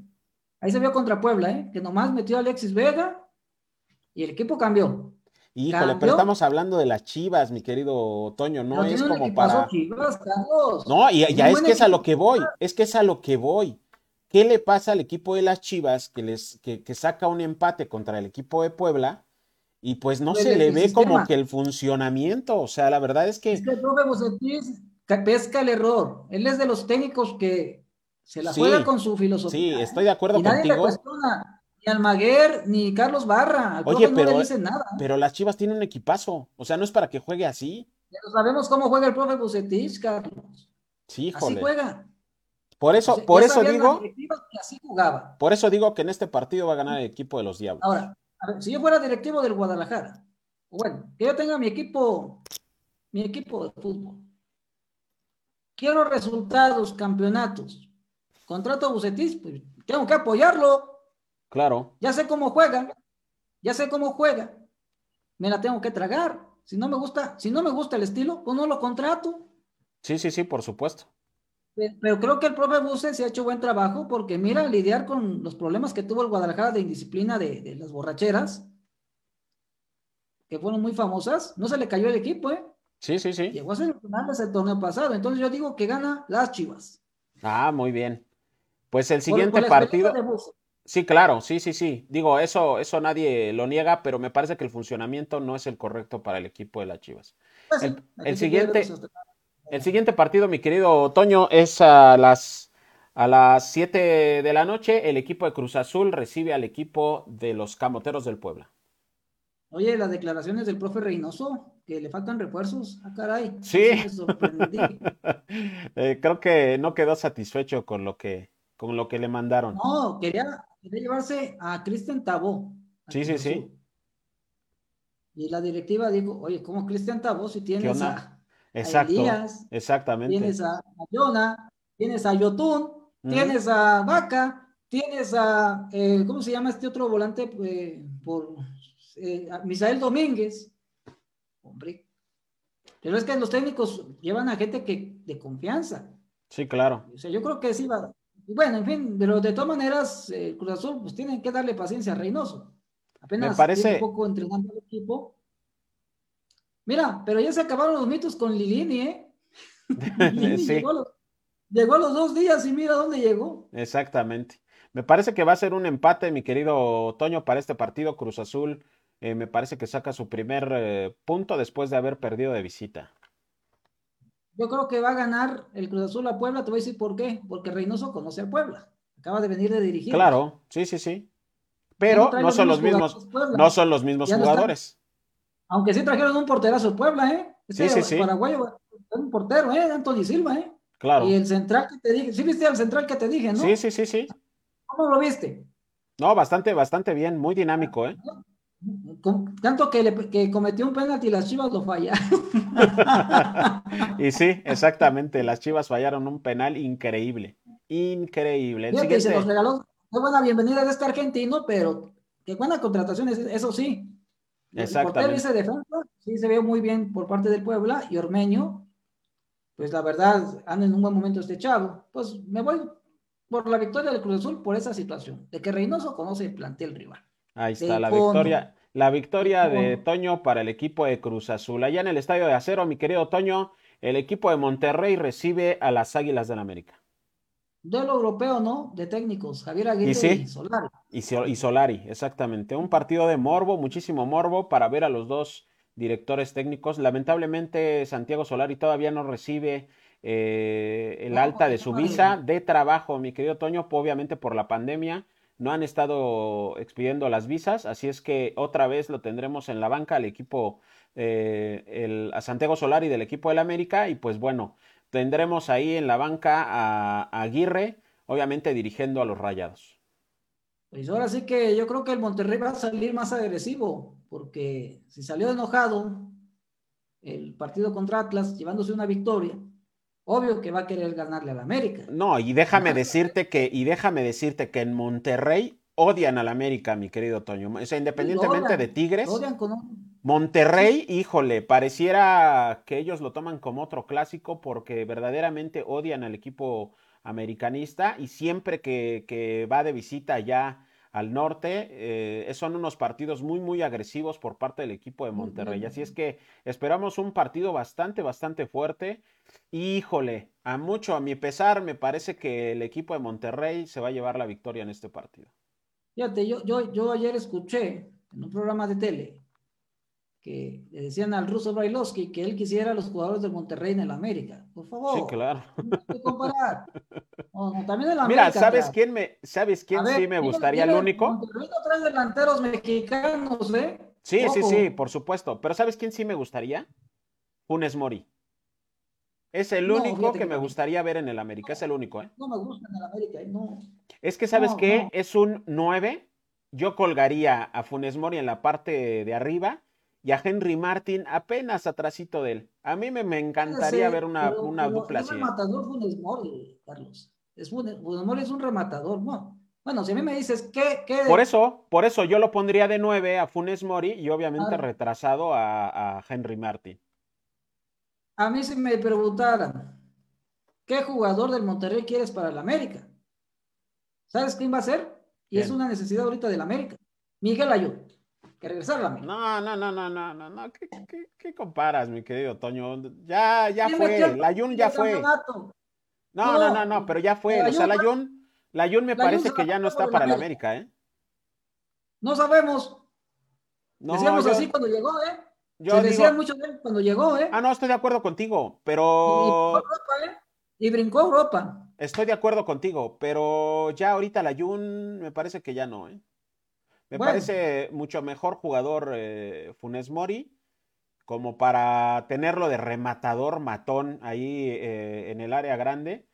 Ahí se vio contra Puebla, ¿eh? Que nomás metió a Alexis Vega y el equipo cambió. Híjole, pero estamos hablando de las Chivas, mi querido Toño, no es como para... Chivas, Carlos. No, y ya es que es a lo que voy, es que es a lo que voy. ¿Qué le pasa al equipo de las Chivas que les que, que saca un empate contra el equipo de Puebla y pues no Pues se le ve como que el funcionamiento, o sea, la verdad es Es que que el profe Bucetich pesca el error. Él es de los técnicos que se la Sí, juega con su sí, filosofía. ¿eh? estoy de acuerdo Y nadie le contigo. Ni Almaguer, ni Carlos Barra. Oye, no pero- le dicen nada. pero las Chivas tienen un equipazo, o sea, no es para que juegue así. Pero sabemos cómo juega el profe Bucetich, Carlos. Sí, Así híjole. juega. Por eso, por eso digo, así jugaba. por eso digo que en este partido va a ganar el equipo de los Diablos. Ahora, a ver, si yo fuera directivo del Guadalajara, bueno, que yo tenga mi equipo, mi equipo de fútbol, quiero resultados, campeonatos, contrato a Bucetich, pues tengo que apoyarlo. Claro. Ya sé cómo juega, ya sé cómo juega, me la tengo que tragar. Si no me gusta, si no me gusta el estilo, pues no lo contrato. Sí, sí, sí, por supuesto. Pe- Pero creo que el profe Buse se ha hecho buen trabajo porque mira, lidiar con los problemas que tuvo el Guadalajara de indisciplina de, de las borracheras, que fueron muy famosas, no se le cayó el equipo, ¿eh? Sí, sí, sí. Llegó a ser finales el torneo pasado. Entonces yo digo que gana las Chivas. Ah, muy bien. Pues el siguiente por partido. Sí, claro, sí, sí, sí. Digo, eso, eso nadie lo niega, pero me parece que el funcionamiento no es el correcto para el equipo de las Chivas. Pues El- siguiente- El siguiente partido, mi querido Toño, es a las a las 7 de la noche. El equipo de Cruz Azul recibe al equipo de los Camoteros del Puebla. Oye, las declaraciones del profe Reynoso, que le faltan refuerzos. Ah, caray. Sí. me sorprendí. Eh, creo que no quedó satisfecho con lo que, con lo que le mandaron. No, quería, quería llevarse a Cristian Tabó. Sí, sí, sí. Y la directiva dijo, oye, ¿cómo Cristian Tabó si tienes a, a Exacto, Elías, exactamente. tienes a, a Yona, tienes a Yotun, tienes a Vaca, tienes a, eh, ¿cómo se llama este otro volante? Eh, por eh, a Misael Domínguez. Hombre. Pero es que los técnicos llevan a gente que, de confianza. Sí, claro. O sea, yo creo que sí va. Y Bueno, en fin, pero de todas maneras, eh, Cruz Azul, pues tienen que darle paciencia a Reynoso. Apenas Me parece- tiene poco entrenando al equipo. Mira, pero ya se acabaron los mitos con Lilini, ¿eh? Lilini Sí. llegó, a los, llegó a los dos días y mira dónde llegó. Exactamente. Me parece que va a ser un empate, mi querido Toño, para este partido. Cruz Azul eh, me parece que saca su primer eh, punto después de haber perdido de visita. Yo creo que va a ganar el Cruz Azul a Puebla. Te voy a decir por qué. Porque Reynoso conoce al Puebla. Acaba de venir de dirigir. Claro, sí, sí, sí. Pero no son los mismos no son los mismos Ya no están. jugadores. Aunque sí trajeron un porterazo Puebla, ¿eh? Sí, Este sí, sí. paraguayo, un portero, ¿eh? Anthony Silva, ¿eh? Claro. Y el central que te dije, sí viste al central que te dije, ¿no? Sí, sí, sí, sí. ¿Cómo lo viste? No, bastante, bastante bien, muy dinámico, ¿eh? Con- tanto que, le, que cometió un penalti y las chivas lo fallaron. Y sí, exactamente, las Chivas fallaron un penal increíble, increíble. Fíjate, se los regaló. Qué buena bienvenida de este argentino, pero qué buena contratación, es- eso sí. El portero Exactamente. ese defensa, sí se ve muy bien por parte del Puebla y Ormeño, pues la verdad, anda en un buen momento este chavo. Pues me voy por la victoria del Cruz Azul por esa situación, de que Reynoso conoce el plantel rival. Ahí está la victoria, la victoria de. Toño para el equipo de Cruz Azul. Allá en el Estadio de Acero, mi querido Toño, el equipo de Monterrey recibe a las Águilas del América. duelo europeo, ¿no? De técnicos, Javier Aguirre y, Solari. Y, Solari, exactamente. Un partido de morbo, muchísimo morbo para ver a los dos directores técnicos. Lamentablemente Santiago Solari todavía no recibe eh, el alta de su visa de trabajo, mi querido Toño, obviamente por la pandemia. No han estado expidiendo las visas, así es que otra vez lo tendremos en la banca al equipo, eh, el, a Santiago Solari del equipo del América. Y pues bueno, tendremos ahí en la banca a, Aguirre, obviamente dirigiendo a los Rayados. Pues ahora sí que yo creo que el Monterrey va a salir más agresivo, porque si salió enojado el partido contra Atlas llevándose una victoria, obvio que va a querer ganarle al América. No, y déjame decirte que, y déjame decirte que en Monterrey odian al América, mi querido Toño. O sea, independientemente de Tigres. Odian con... Monterrey, híjole, pareciera que ellos lo toman como otro clásico porque verdaderamente odian al equipo americanista y siempre que, va de visita ya al norte, eh, son unos partidos muy, muy agresivos por parte del equipo de Monterrey. Así es que esperamos un partido bastante, bastante fuerte. Híjole, a mucho, a mi pesar, me parece que el equipo de Monterrey se va a llevar la victoria en este partido. Fíjate, yo, yo, yo ayer escuché en un programa de tele que le decían al ruso Brailovsky que él quisiera a los jugadores del Monterrey en el América. Por favor. Sí, claro. No hay que comparar. también el América. Mira, ¿sabes quién me, sabes quién sí me gustaría el único? Monterrey no trae delanteros mexicanos, ¿eh? Sí, sí, sí, por supuesto. Pero ¿sabes quién sí me gustaría? Funes Mori. Es el único que me gustaría ver en el América, es el único, ¿eh? No me gusta en el América, ¿eh? no. Es que, ¿sabes qué? Es un 9. Yo colgaría a Funes Mori en la parte de arriba y a Henry Martin apenas atrásito de él. A mí me, me encantaría ver una, una dupla así. Es un rematador Funes Mori, Carlos. Es Funes, Mori es un rematador. Bueno, bueno, si a mí me dices que... Por eso, por eso yo lo pondría de nueve a Funes Mori y obviamente retrasado a, a, Henry Martin. A mí si me preguntaran, ¿qué jugador del Monterrey quieres para el América? ¿Sabes quién va a ser? Y es una necesidad ahorita del América. Miguel Ayú que regresarla. No, no, no, no, no, no, no. ¿Qué, qué, qué comparas, mi querido Toño? Ya, ya fue. La Jun ya fue. No, no, no, no, pero ya fue. O sea, la Jun, la Jun me parece que ya no está para el América, ¿eh? No sabemos. No, Decíamos así cuando llegó, ¿eh? Yo Se decían mucho de él cuando llegó, ¿eh? Ah, no, estoy de acuerdo contigo, pero. Y, brincó Europa, Estoy de acuerdo contigo, pero ya ahorita la Jun me parece que ya no, ¿eh? Me parece mucho mejor jugador eh, Funes Mori como para tenerlo de rematador matón ahí eh, en el área grande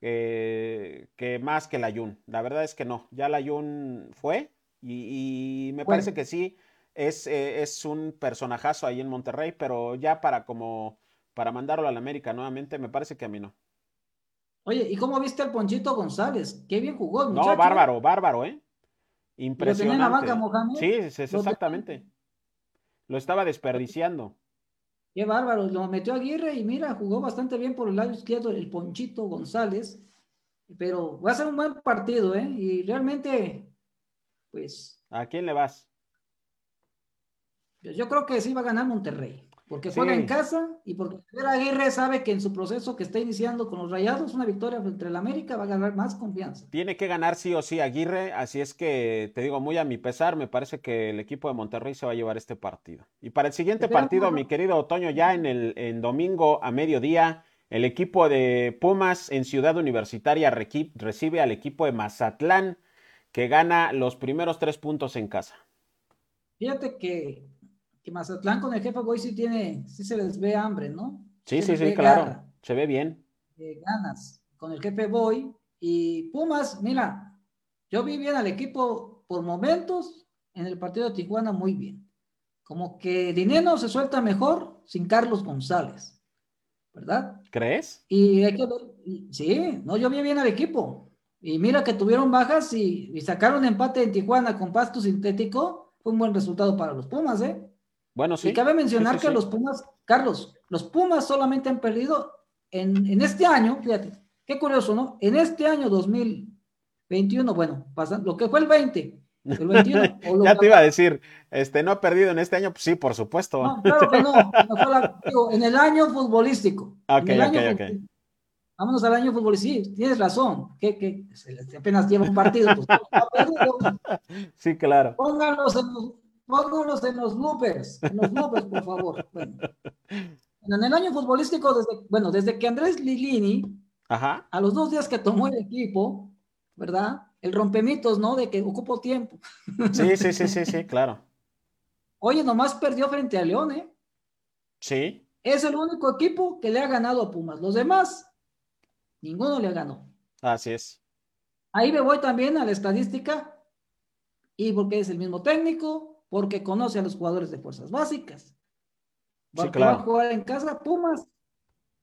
que más que la Jun. La verdad es que no, ya la Jun fue y, me parece que sí, es, eh, es, un personajazo ahí en Monterrey, pero ya para como para mandarlo a la América nuevamente, me parece que a mí no. Oye, ¿y cómo viste al Ponchito González? Qué bien jugó muchacho. No, bárbaro, bárbaro, ¿eh? Impresionante. sí, exactamente. Lo estaba desperdiciando. Qué bárbaro, lo metió Aguirre y mira, jugó bastante bien por el lado izquierdo el Ponchito González, pero va a ser un buen partido, ¿eh? Y realmente, pues... ¿A quién le vas? Yo creo que sí va a ganar Monterrey. Porque juega en casa y porque Aguirre sabe que en su proceso que está iniciando con los Rayados, una victoria entre el América va a ganar más confianza. Tiene que ganar sí o sí Aguirre, así es que te digo muy a mi pesar, me parece que el equipo de Monterrey se va a llevar este partido. Y para el siguiente partido, mi querido Otoño, ya en el en domingo a mediodía, el equipo de Pumas en Ciudad Universitaria recibe al equipo de Mazatlán, que gana los primeros tres puntos en casa. Fíjate que que Mazatlán con el jefe Boy sí tiene, sí se les ve hambre, ¿no? Sí, sí, sí, claro. se ve bien. ganas con el jefe Boy. Y Pumas, mira, yo vi bien al equipo por momentos en el partido de Tijuana muy bien. Como que Dinero se suelta mejor sin Carlos González, ¿verdad? ¿Crees? Y hay que sí, no, yo vi bien al equipo. Y mira que tuvieron bajas y, y sacaron empate en Tijuana con pasto sintético. Fue un buen resultado para los Pumas, ¿eh? Bueno, sí. Y cabe mencionar que los Pumas, Carlos, los Pumas solamente han perdido en, este año, fíjate, qué curioso, ¿no? En este año 2021, bueno, lo que fue el 20, el 21. ya te iba a decir, este, no ha perdido en este año, pues sí, por supuesto. No, claro que no, en el año futbolístico. Ok, ok, ok. vámonos al año futbolístico. Sí, tienes razón, que, que apenas lleva un partido. Pues, sí, claro. Pónganlos en pónganlos en los bloopers, en los bloopers, por favor. Bueno. En el año futbolístico, desde, bueno, desde que Andrés Lilini, Ajá. a los dos días que tomó el equipo, ¿verdad? El rompemitos, ¿no? De que ocupó tiempo. Sí, sí, sí, sí, sí, claro. Oye, nomás perdió frente a León, ¿eh? Sí. Es el único equipo que le ha ganado a Pumas. Los demás, ninguno le ganó. Así es. Ahí me voy también a la estadística y porque es el mismo técnico, porque conoce a los jugadores de fuerzas básicas. Sí, claro. va a jugar en casa, Pumas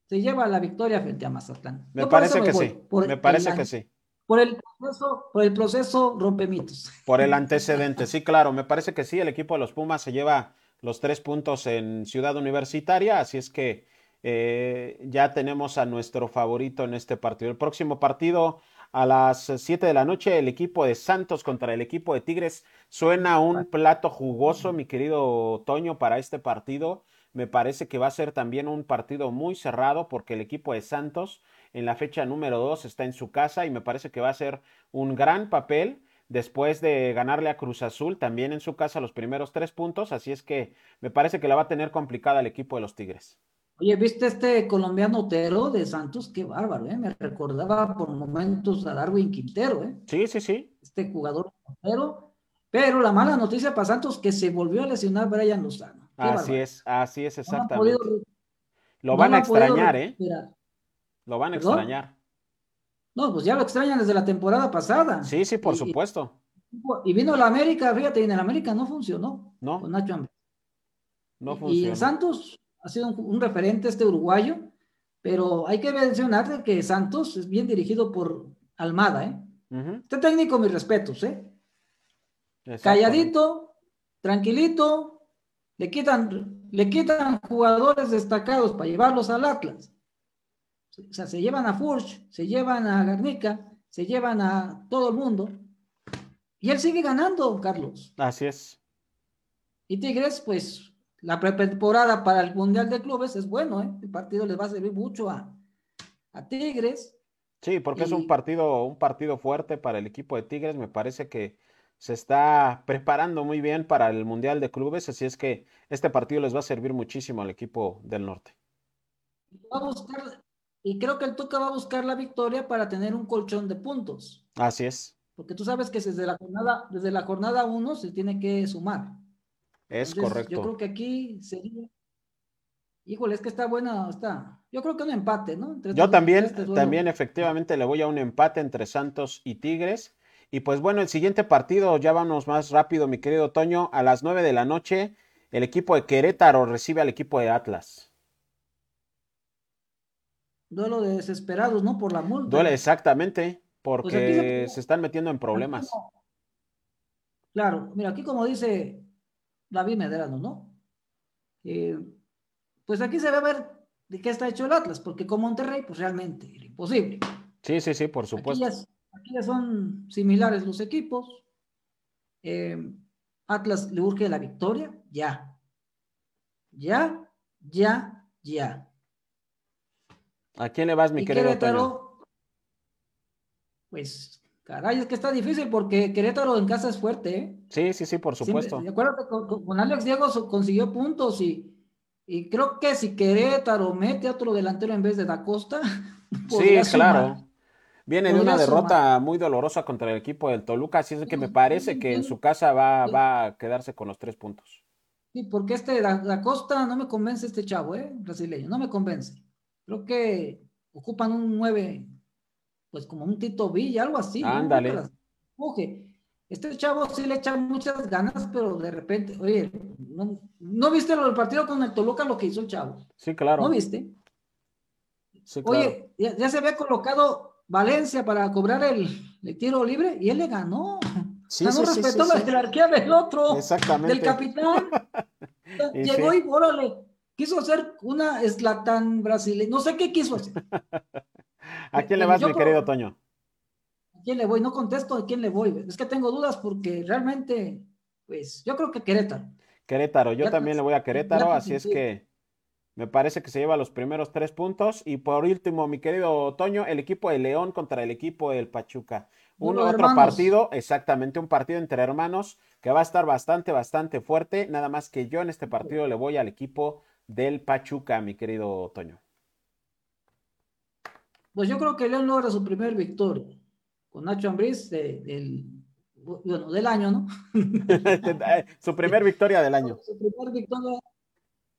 se lleva la victoria frente a Mazatlán. Me parece que sí. Me parece que sí. Por el proceso, por el proceso rompemitos. Por el antecedente, sí, claro. Me parece que sí. El equipo de los Pumas se lleva los tres puntos en Ciudad Universitaria, así es que eh, ya tenemos a nuestro favorito en este partido. El próximo partido a las 7 de la noche, el equipo de Santos contra el equipo de Tigres. Suena un plato jugoso, mi querido Toño, para este partido. Me parece que va a ser también un partido muy cerrado porque el equipo de Santos en la fecha número 2 está en su casa y me parece que va a ser un gran papel después de ganarle a Cruz Azul también en su casa los primeros tres puntos, así es que me parece que la va a tener complicada el equipo de los Tigres. Oye, ¿viste este colombiano Otero de Santos? Qué bárbaro, ¿eh? Me recordaba por momentos a Darwin Quintero, ¿eh? Sí, sí, sí. Este jugador Otero. Pero la mala noticia para Santos que se volvió a lesionar Brian Lozano. así es, así es exactamente. Lo van a extrañar, ¿eh? Lo van a extrañar. No, pues ya lo extrañan desde la temporada pasada. Sí, sí, por supuesto. Y vino la América, fíjate, y en el América no funcionó. No. Con Nacho No funcionó. Y en Santos ha sido un, referente este uruguayo, pero hay que mencionar que Santos es bien dirigido por Almada, ¿eh? Este técnico, mis respetos, ¿eh? Calladito, tranquilito, le quitan, le quitan jugadores destacados para llevarlos al Atlas. O sea, se llevan a Furch, se llevan a Garnica, se llevan a todo el mundo. Y él sigue ganando, Carlos. Así es. Y Tigres, pues, la pretemporada para el Mundial de Clubes es bueno, ¿eh? El partido les va a servir mucho a, Tigres. Sí, porque es un partido, un partido fuerte para el equipo de Tigres. Me parece que se está preparando muy bien para el Mundial de Clubes, así es que este partido les va a servir muchísimo al equipo del norte. y creo que el Tuca va a buscar la victoria para tener un colchón de puntos. Así es. Porque tú sabes que desde la jornada, desde la jornada uno se tiene que sumar. Es correcto. Yo creo que aquí sería. Híjole, es que está buena, está. Yo creo que un empate, ¿no? yo también, también efectivamente le voy a un empate entre Santos y Tigres. Y pues bueno, el siguiente partido, ya vamos más rápido, mi querido Toño, a las nueve de la noche, el equipo de Querétaro recibe al equipo de Atlas. Duelo de desesperados, ¿no? Por la multa. Duele, exactamente, pues porque se... están metiendo en problemas. Claro, mira, aquí como dice David Medrano, ¿no? Eh, pues aquí se va a ver de qué está hecho el Atlas, porque con Monterrey, pues realmente era imposible. Sí, sí, sí, por supuesto. Aquí ya, son similares los equipos. Eh, Atlas le urge la victoria, ya. Ya, ya, ya. ¿A quién le vas, mi querido Querétaro, Pues Caray, es que está difícil porque Querétaro en casa es fuerte, ¿eh? Sí, sí, sí, por supuesto. Sí, acuérdate, con, con, Alex Diego consiguió puntos y, y, creo que si Querétaro mete a otro delantero en vez de Da Costa. Sí, claro. Viene de una derrota muy dolorosa contra el equipo del Toluca, así es que me parece que en su casa va, va a quedarse con los tres puntos. Sí, porque este Da, Costa no me convence este chavo, ¿eh? Brasileño, no me convence. Creo que ocupan un nueve pues como un Tito Villa, algo así. Ándale. Este chavo sí le echa muchas ganas, pero de repente, oye, ¿no, viste el partido con el Toluca lo que hizo el chavo? Sí, claro. ¿No viste? Oye, ya, se había colocado Valencia para cobrar el, tiro libre y él le ganó. Sí, no respetó la jerarquía del otro, Exactamente. del capitán. Llegó y, órale, quiso hacer una eslatán brasileña, no sé qué quiso hacer. ¿A quién le vas, mi querido Toño? ¿A quién le voy? No contesto a quién le voy. Es que tengo dudas porque realmente, pues, yo creo que Querétaro. Querétaro, yo también le voy a Querétaro, así es que Me parece que se lleva los primeros tres puntos. Y por último, mi querido Toño, el equipo de León contra el equipo del Pachuca. Un otro partido, exactamente, un partido entre hermanos que va a estar bastante, bastante fuerte. Nada más que yo en este partido le voy al equipo del Pachuca, mi querido Toño. Pues yo creo que León logra su primer victoria con Nacho Ambriz del, bueno, del año, ¿no? su primer victoria del año. Su primer victoria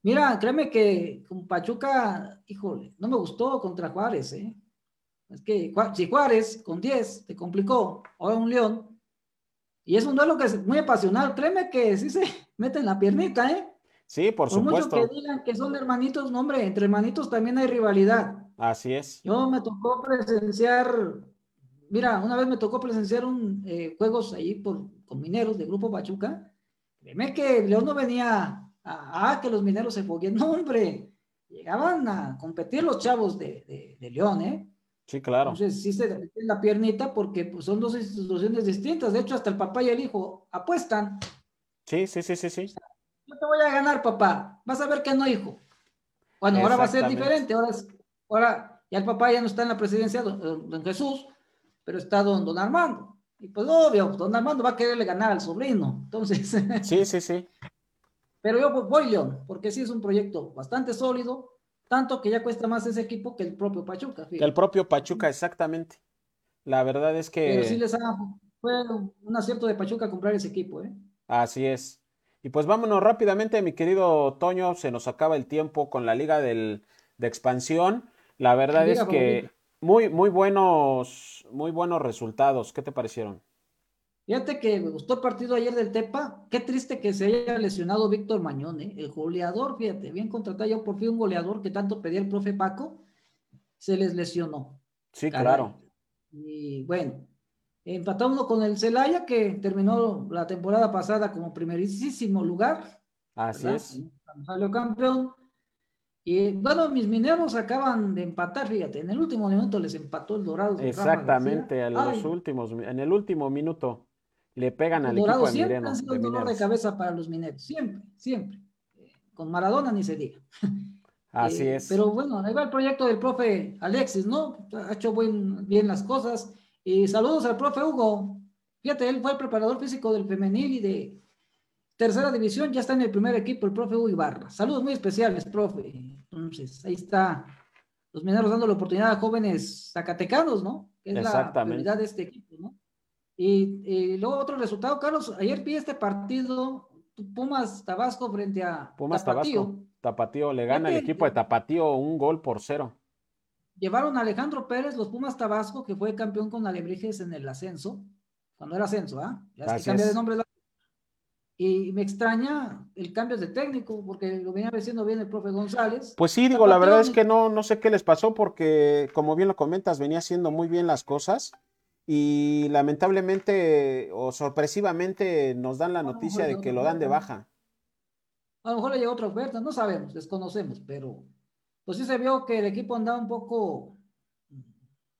Mira, créeme que con Pachuca, híjole, no me gustó contra Juárez, ¿eh? Es que si Juárez con 10 te complicó, ahora un León, y es un duelo que es muy apasional, créeme que sí se mete en la piernita, ¿eh? Sí, por, supuesto. Mucho que digan que son hermanitos, no, hombre, entre hermanitos también hay rivalidad. Así es. Yo me tocó presenciar, mira, una vez me tocó presenciar un eh, juegos ahí por, con mineros del Grupo Pachuca. Créeme que León no venía ah, que los mineros se fogueen. No, hombre, llegaban a competir los chavos de, León, ¿eh? Sí, claro. Entonces, sí se en la piernita porque pues, son dos instituciones distintas. De hecho, hasta el papá y el hijo apuestan. Sí, sí, sí, sí, sí. Yo te voy a ganar, papá. Vas a ver que no, hijo. Bueno, ahora va a ser diferente. Ahora, ahora ya el papá ya no está en la presidencia, don, Jesús, pero está don, don Armando. Y pues obvio, don Armando va a quererle ganar al sobrino. Entonces. Sí, sí, sí. Pero yo voy León, porque sí es un proyecto bastante sólido, tanto que ya cuesta más ese equipo que el propio Pachuca. Que el propio Pachuca, exactamente. La verdad es que... Pero sí les ha, fue un acierto de Pachuca comprar ese equipo, ¿eh? Así es. Y pues vámonos rápidamente, mi querido Toño, se nos acaba el tiempo con la liga del, de expansión. La verdad es que muy, muy buenos, muy buenos resultados. ¿Qué te parecieron? Fíjate que me gustó el partido ayer del Tepa. Qué triste que se haya lesionado Víctor Mañón, ¿eh? el goleador, fíjate, bien contratado por fin un goleador que tanto pedía el profe Paco, se les lesionó. Sí, claro. Y bueno, empatamos con el Celaya que terminó la temporada pasada como primerísimo lugar. Así es. Salió campeón. Y bueno, mis mineros acaban de empatar, fíjate, en el último minuto les empató el Dorado. Exactamente, a los últimos, en el último minuto. Le pegan al equipo de siempre Ha sido un dolor de cabeza para los mineros, siempre, siempre. Con Maradona ni se diga. Así eh, es. Pero bueno, ahí va el proyecto del profe Alexis, ¿no? Ha hecho bien las cosas. Y saludos al profe Hugo. Fíjate, él fue el preparador físico del femenil y de tercera división, ya está en el primer equipo, el profe Hugo Ibarra. Saludos muy especiales, profe. Entonces, ahí está los mineros dando la oportunidad a jóvenes zacatecanos, ¿no? Que es la prioridad de este equipo, ¿no? Y, luego otro resultado, Carlos, ayer vi este partido, Pumas Tabasco frente a Pumas Tabasco. Tapatío le gana el equipo de Tapatío un gol por cero. Llevaron a Alejandro Pérez, los Pumas Tabasco, que fue campeón con Alebrijes en el ascenso, cuando era ascenso, ¿ah? Ya es que cambia de nombre. Y me extraña el cambio de técnico, porque lo venía haciendo bien el profe González. Pues sí, digo, la verdad es que no, no sé qué les pasó, porque como bien lo comentas, venía haciendo muy bien las cosas y lamentablemente o sorpresivamente nos dan la noticia de que lo dan de baja. A lo mejor le llegó otra oferta, no sabemos, desconocemos, pero pues sí se vio que el equipo andaba un poco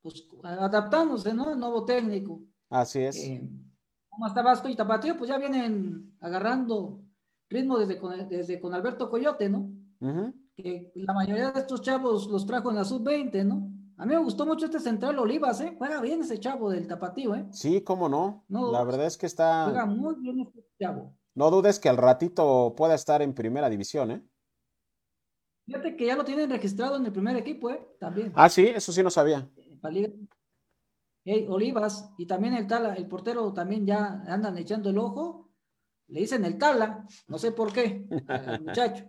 pues, adaptándose, ¿no? El nuevo técnico. Así es. Eh, como hasta Vasco y Tapatío, pues ya vienen agarrando ritmo desde con, desde con Alberto Coyote, ¿no? Que la mayoría de estos chavos los trajo en la sub-20, ¿no? A mí me gustó mucho este central Olivas, ¿eh? Juega bien ese chavo del tapatío, ¿eh? Sí, cómo no. la verdad es que está. Juega muy bien este chavo. No dudes que al ratito pueda estar en primera división, ¿eh? Fíjate que ya lo tienen registrado en el primer equipo, ¿eh? También. Ah, sí, eso sí no sabía. Olivas y también el Tala, el portero también ya andan echando el ojo. Le dicen el Tala, no sé por qué, al muchacho.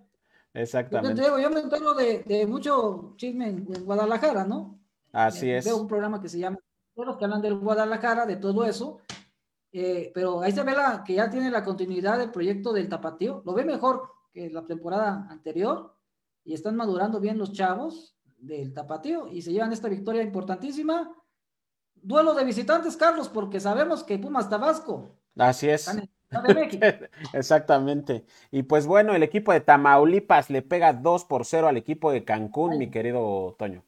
Exactamente. Yo, me entero de, mucho chisme en Guadalajara, ¿no? Así es. Veo un programa que se llama Todos los que hablan del Guadalajara, de todo eso. Eh, pero ahí se ve la, que ya tiene la continuidad del proyecto del Tapatío. Lo ve mejor que la temporada anterior y están madurando bien los chavos del Tapatío y se llevan esta victoria importantísima. Duelo de visitantes, Carlos, porque sabemos que Pumas Tabasco. Así es. Exactamente. Y pues bueno, el equipo de Tamaulipas le pega 2 por 0 al equipo de Cancún, mi querido Toño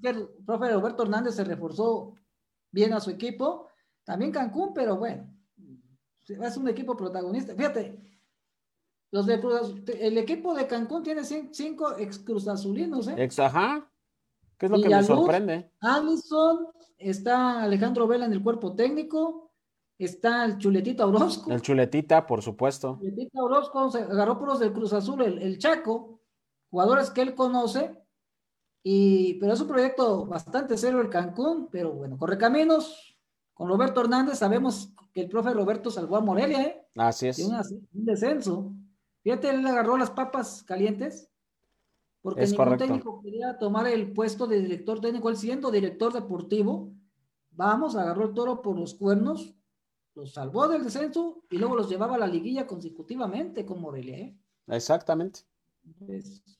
que el profe Roberto Hernández se reforzó bien a su equipo. También Cancún, pero bueno, es un equipo protagonista. Fíjate, los de el equipo de Cancún tiene cinco ex cruzazulinos, ¿eh? Ex, ajá. ¿Qué es lo que me sorprende? Allison, está Alejandro Vela en el cuerpo técnico, está el Chuletita Orozco. El Chuletita, por supuesto. Chuletita Orozco se agarró por los del Cruz Azul, el, Chaco, jugadores que él conoce, y, pero es un proyecto bastante serio el Cancún, pero bueno, corre caminos. Con Roberto Hernández sabemos que el profe Roberto salvó a Morelia, ¿eh? Así es. De un descenso. Fíjate, él agarró las papas calientes porque ningún técnico quería tomar el puesto de director técnico, él siendo director deportivo. Vamos, agarró el toro por los cuernos, los salvó del descenso y luego los llevaba a la liguilla consecutivamente con Morelia. ¿eh? Exactamente.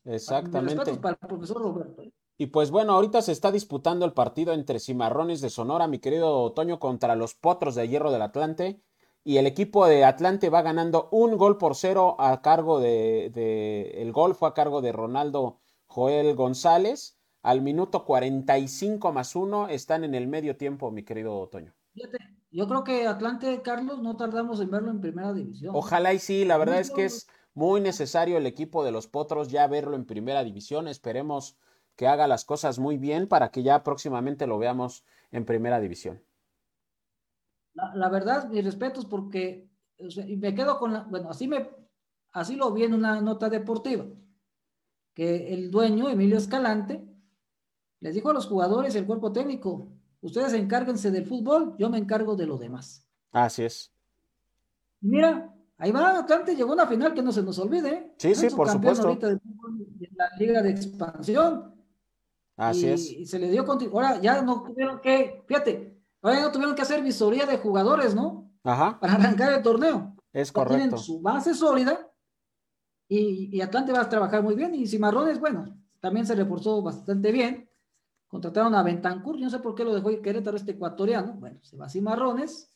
Exactamente. Para el profesor Roberto. ¿eh? Y pues bueno, ahorita se está disputando el partido entre Cimarrones de Sonora, mi querido Otoño, contra los Potros de Hierro del Atlante y el equipo de Atlante va ganando un gol por cero a cargo de, el gol fue a cargo de Ronaldo Joel González. Al minuto 45 más uno están en el medio tiempo, mi querido Otoño. yo creo que Atlante, Carlos, no tardamos en verlo en primera división. Ojalá y sí, la verdad es que es muy necesario el equipo de los Potros ya verlo en primera división. Esperemos que haga las cosas muy bien para que ya próximamente lo veamos en primera división. La, verdad, mis respetos, porque me quedo con la, bueno, así me, así lo vi en una nota deportiva, que el dueño, Emilio Escalante, les dijo a los jugadores y el cuerpo técnico, ustedes encárguense del fútbol, yo me encargo de lo demás. Así es. mira, ahí va, Atlante llegó a una final que no se nos olvide. ¿eh? Sí, sí, por supuesto. de la Liga de Expansión. Así es. Y se le dio Ahora ya no tuvieron que, fíjate, Ahora no tuvieron que hacer visoría de jugadores, ¿no? Ajá. Para arrancar el torneo. Es correcto. Tienen su base sólida y, Atlante va a trabajar muy bien. Y Cimarrones, bueno, también se reforzó bastante bien. Contrataron a Bentancur, no sé por qué lo dejó Querétaro este ecuatoriano. Bueno, se va a Cimarrones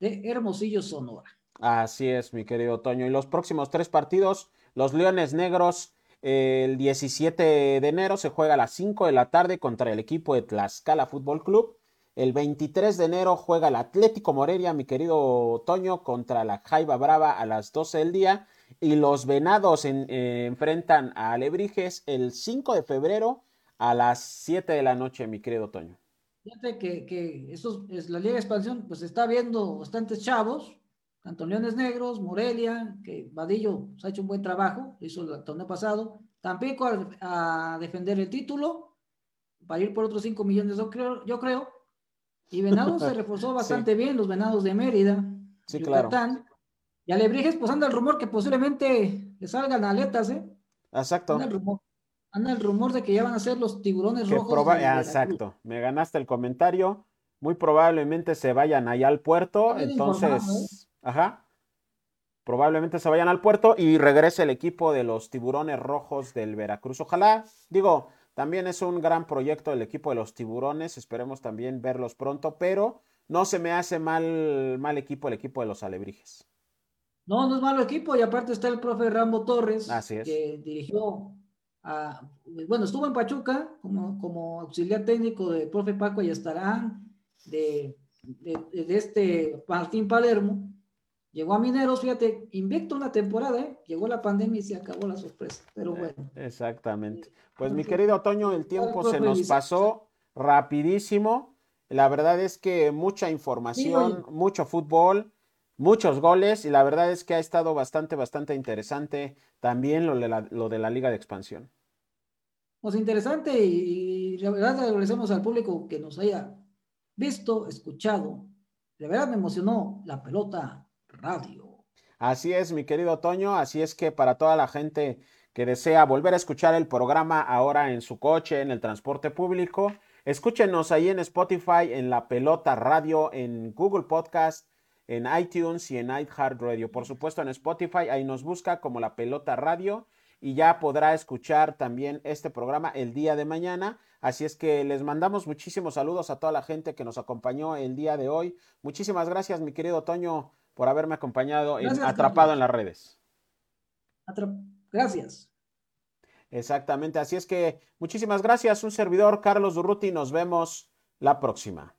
de Hermosillo, Sonora. Así es, mi querido Toño. Y los próximos tres partidos, los Leones Negros, el 17 de enero se juega a las 5 de la tarde contra el equipo de Tlaxcala Fútbol Club. El 23 de enero juega el Atlético Morelia, mi querido Toño, contra la Jaiba Brava a las 12 del día. Y los Venados eh, enfrentan a Alebrijes el 5 de febrero a las 7 de la noche, mi querido Toño. Fíjate que, que eso es la Liga de Expansión, pues está viendo bastantes chavos, tanto Negros, Morelia, que Vadillo ha hecho un buen trabajo, hizo el torneo pasado, Tampico a, defender el título, para ir por otros 5 millones, yo yo creo y Venados se reforzó bastante bien, los Venados de Mérida, sí, claro. Y Alebrijes, pues anda el rumor que posiblemente le salgan aletas, ¿eh? Exacto. Anda el rumor, anda el rumor de que ya van a ser los tiburones rojos. exacto, me ganaste el comentario. Muy probablemente se vayan allá al puerto, entonces, ¿eh? ajá. Probablemente se vayan al puerto y regrese el equipo de los tiburones rojos del Veracruz. Ojalá, digo, también es un gran proyecto el equipo de los tiburones, esperemos también verlos pronto, pero no se me hace mal, mal equipo el equipo de los alebrijes. No, no es malo equipo, y aparte está el profe Rambo Torres, Así es. que dirigió a, bueno, estuvo en Pachuca como, como auxiliar técnico del profe Paco Ayastarán, de, de, de este Martín Palermo, Llegó a Mineros, fíjate, invicto una temporada, ¿eh? llegó la pandemia y se acabó la sorpresa, pero eh, bueno. Exactamente. Pues mi querido Otoño, el tiempo se nos pasó rapidísimo. La verdad es que mucha información, mucho fútbol, muchos goles y la verdad es que ha estado bastante, bastante interesante también lo de la, lo de la Liga de Expansión. Pues interesante y, la verdad agradecemos al público que nos haya visto, escuchado. De verdad me emocionó la pelota Radio. Así es, mi querido Toño, así es que para toda la gente que desea volver a escuchar el programa ahora en su coche, en el transporte público, escúchenos ahí en Spotify, en La Pelota Radio, en Google Podcast, en iTunes y en iHeartRadio. Por supuesto, en Spotify, ahí nos busca como La Pelota Radio y ya podrá escuchar también este programa el día de mañana. Así es que les mandamos muchísimos saludos a toda la gente que nos acompañó el día de hoy. Muchísimas gracias, mi querido Toño por haberme acompañado en Atrapado en las redes. Gracias. Exactamente, así es que muchísimas gracias, un servidor Carlos Durruti, nos vemos la próxima.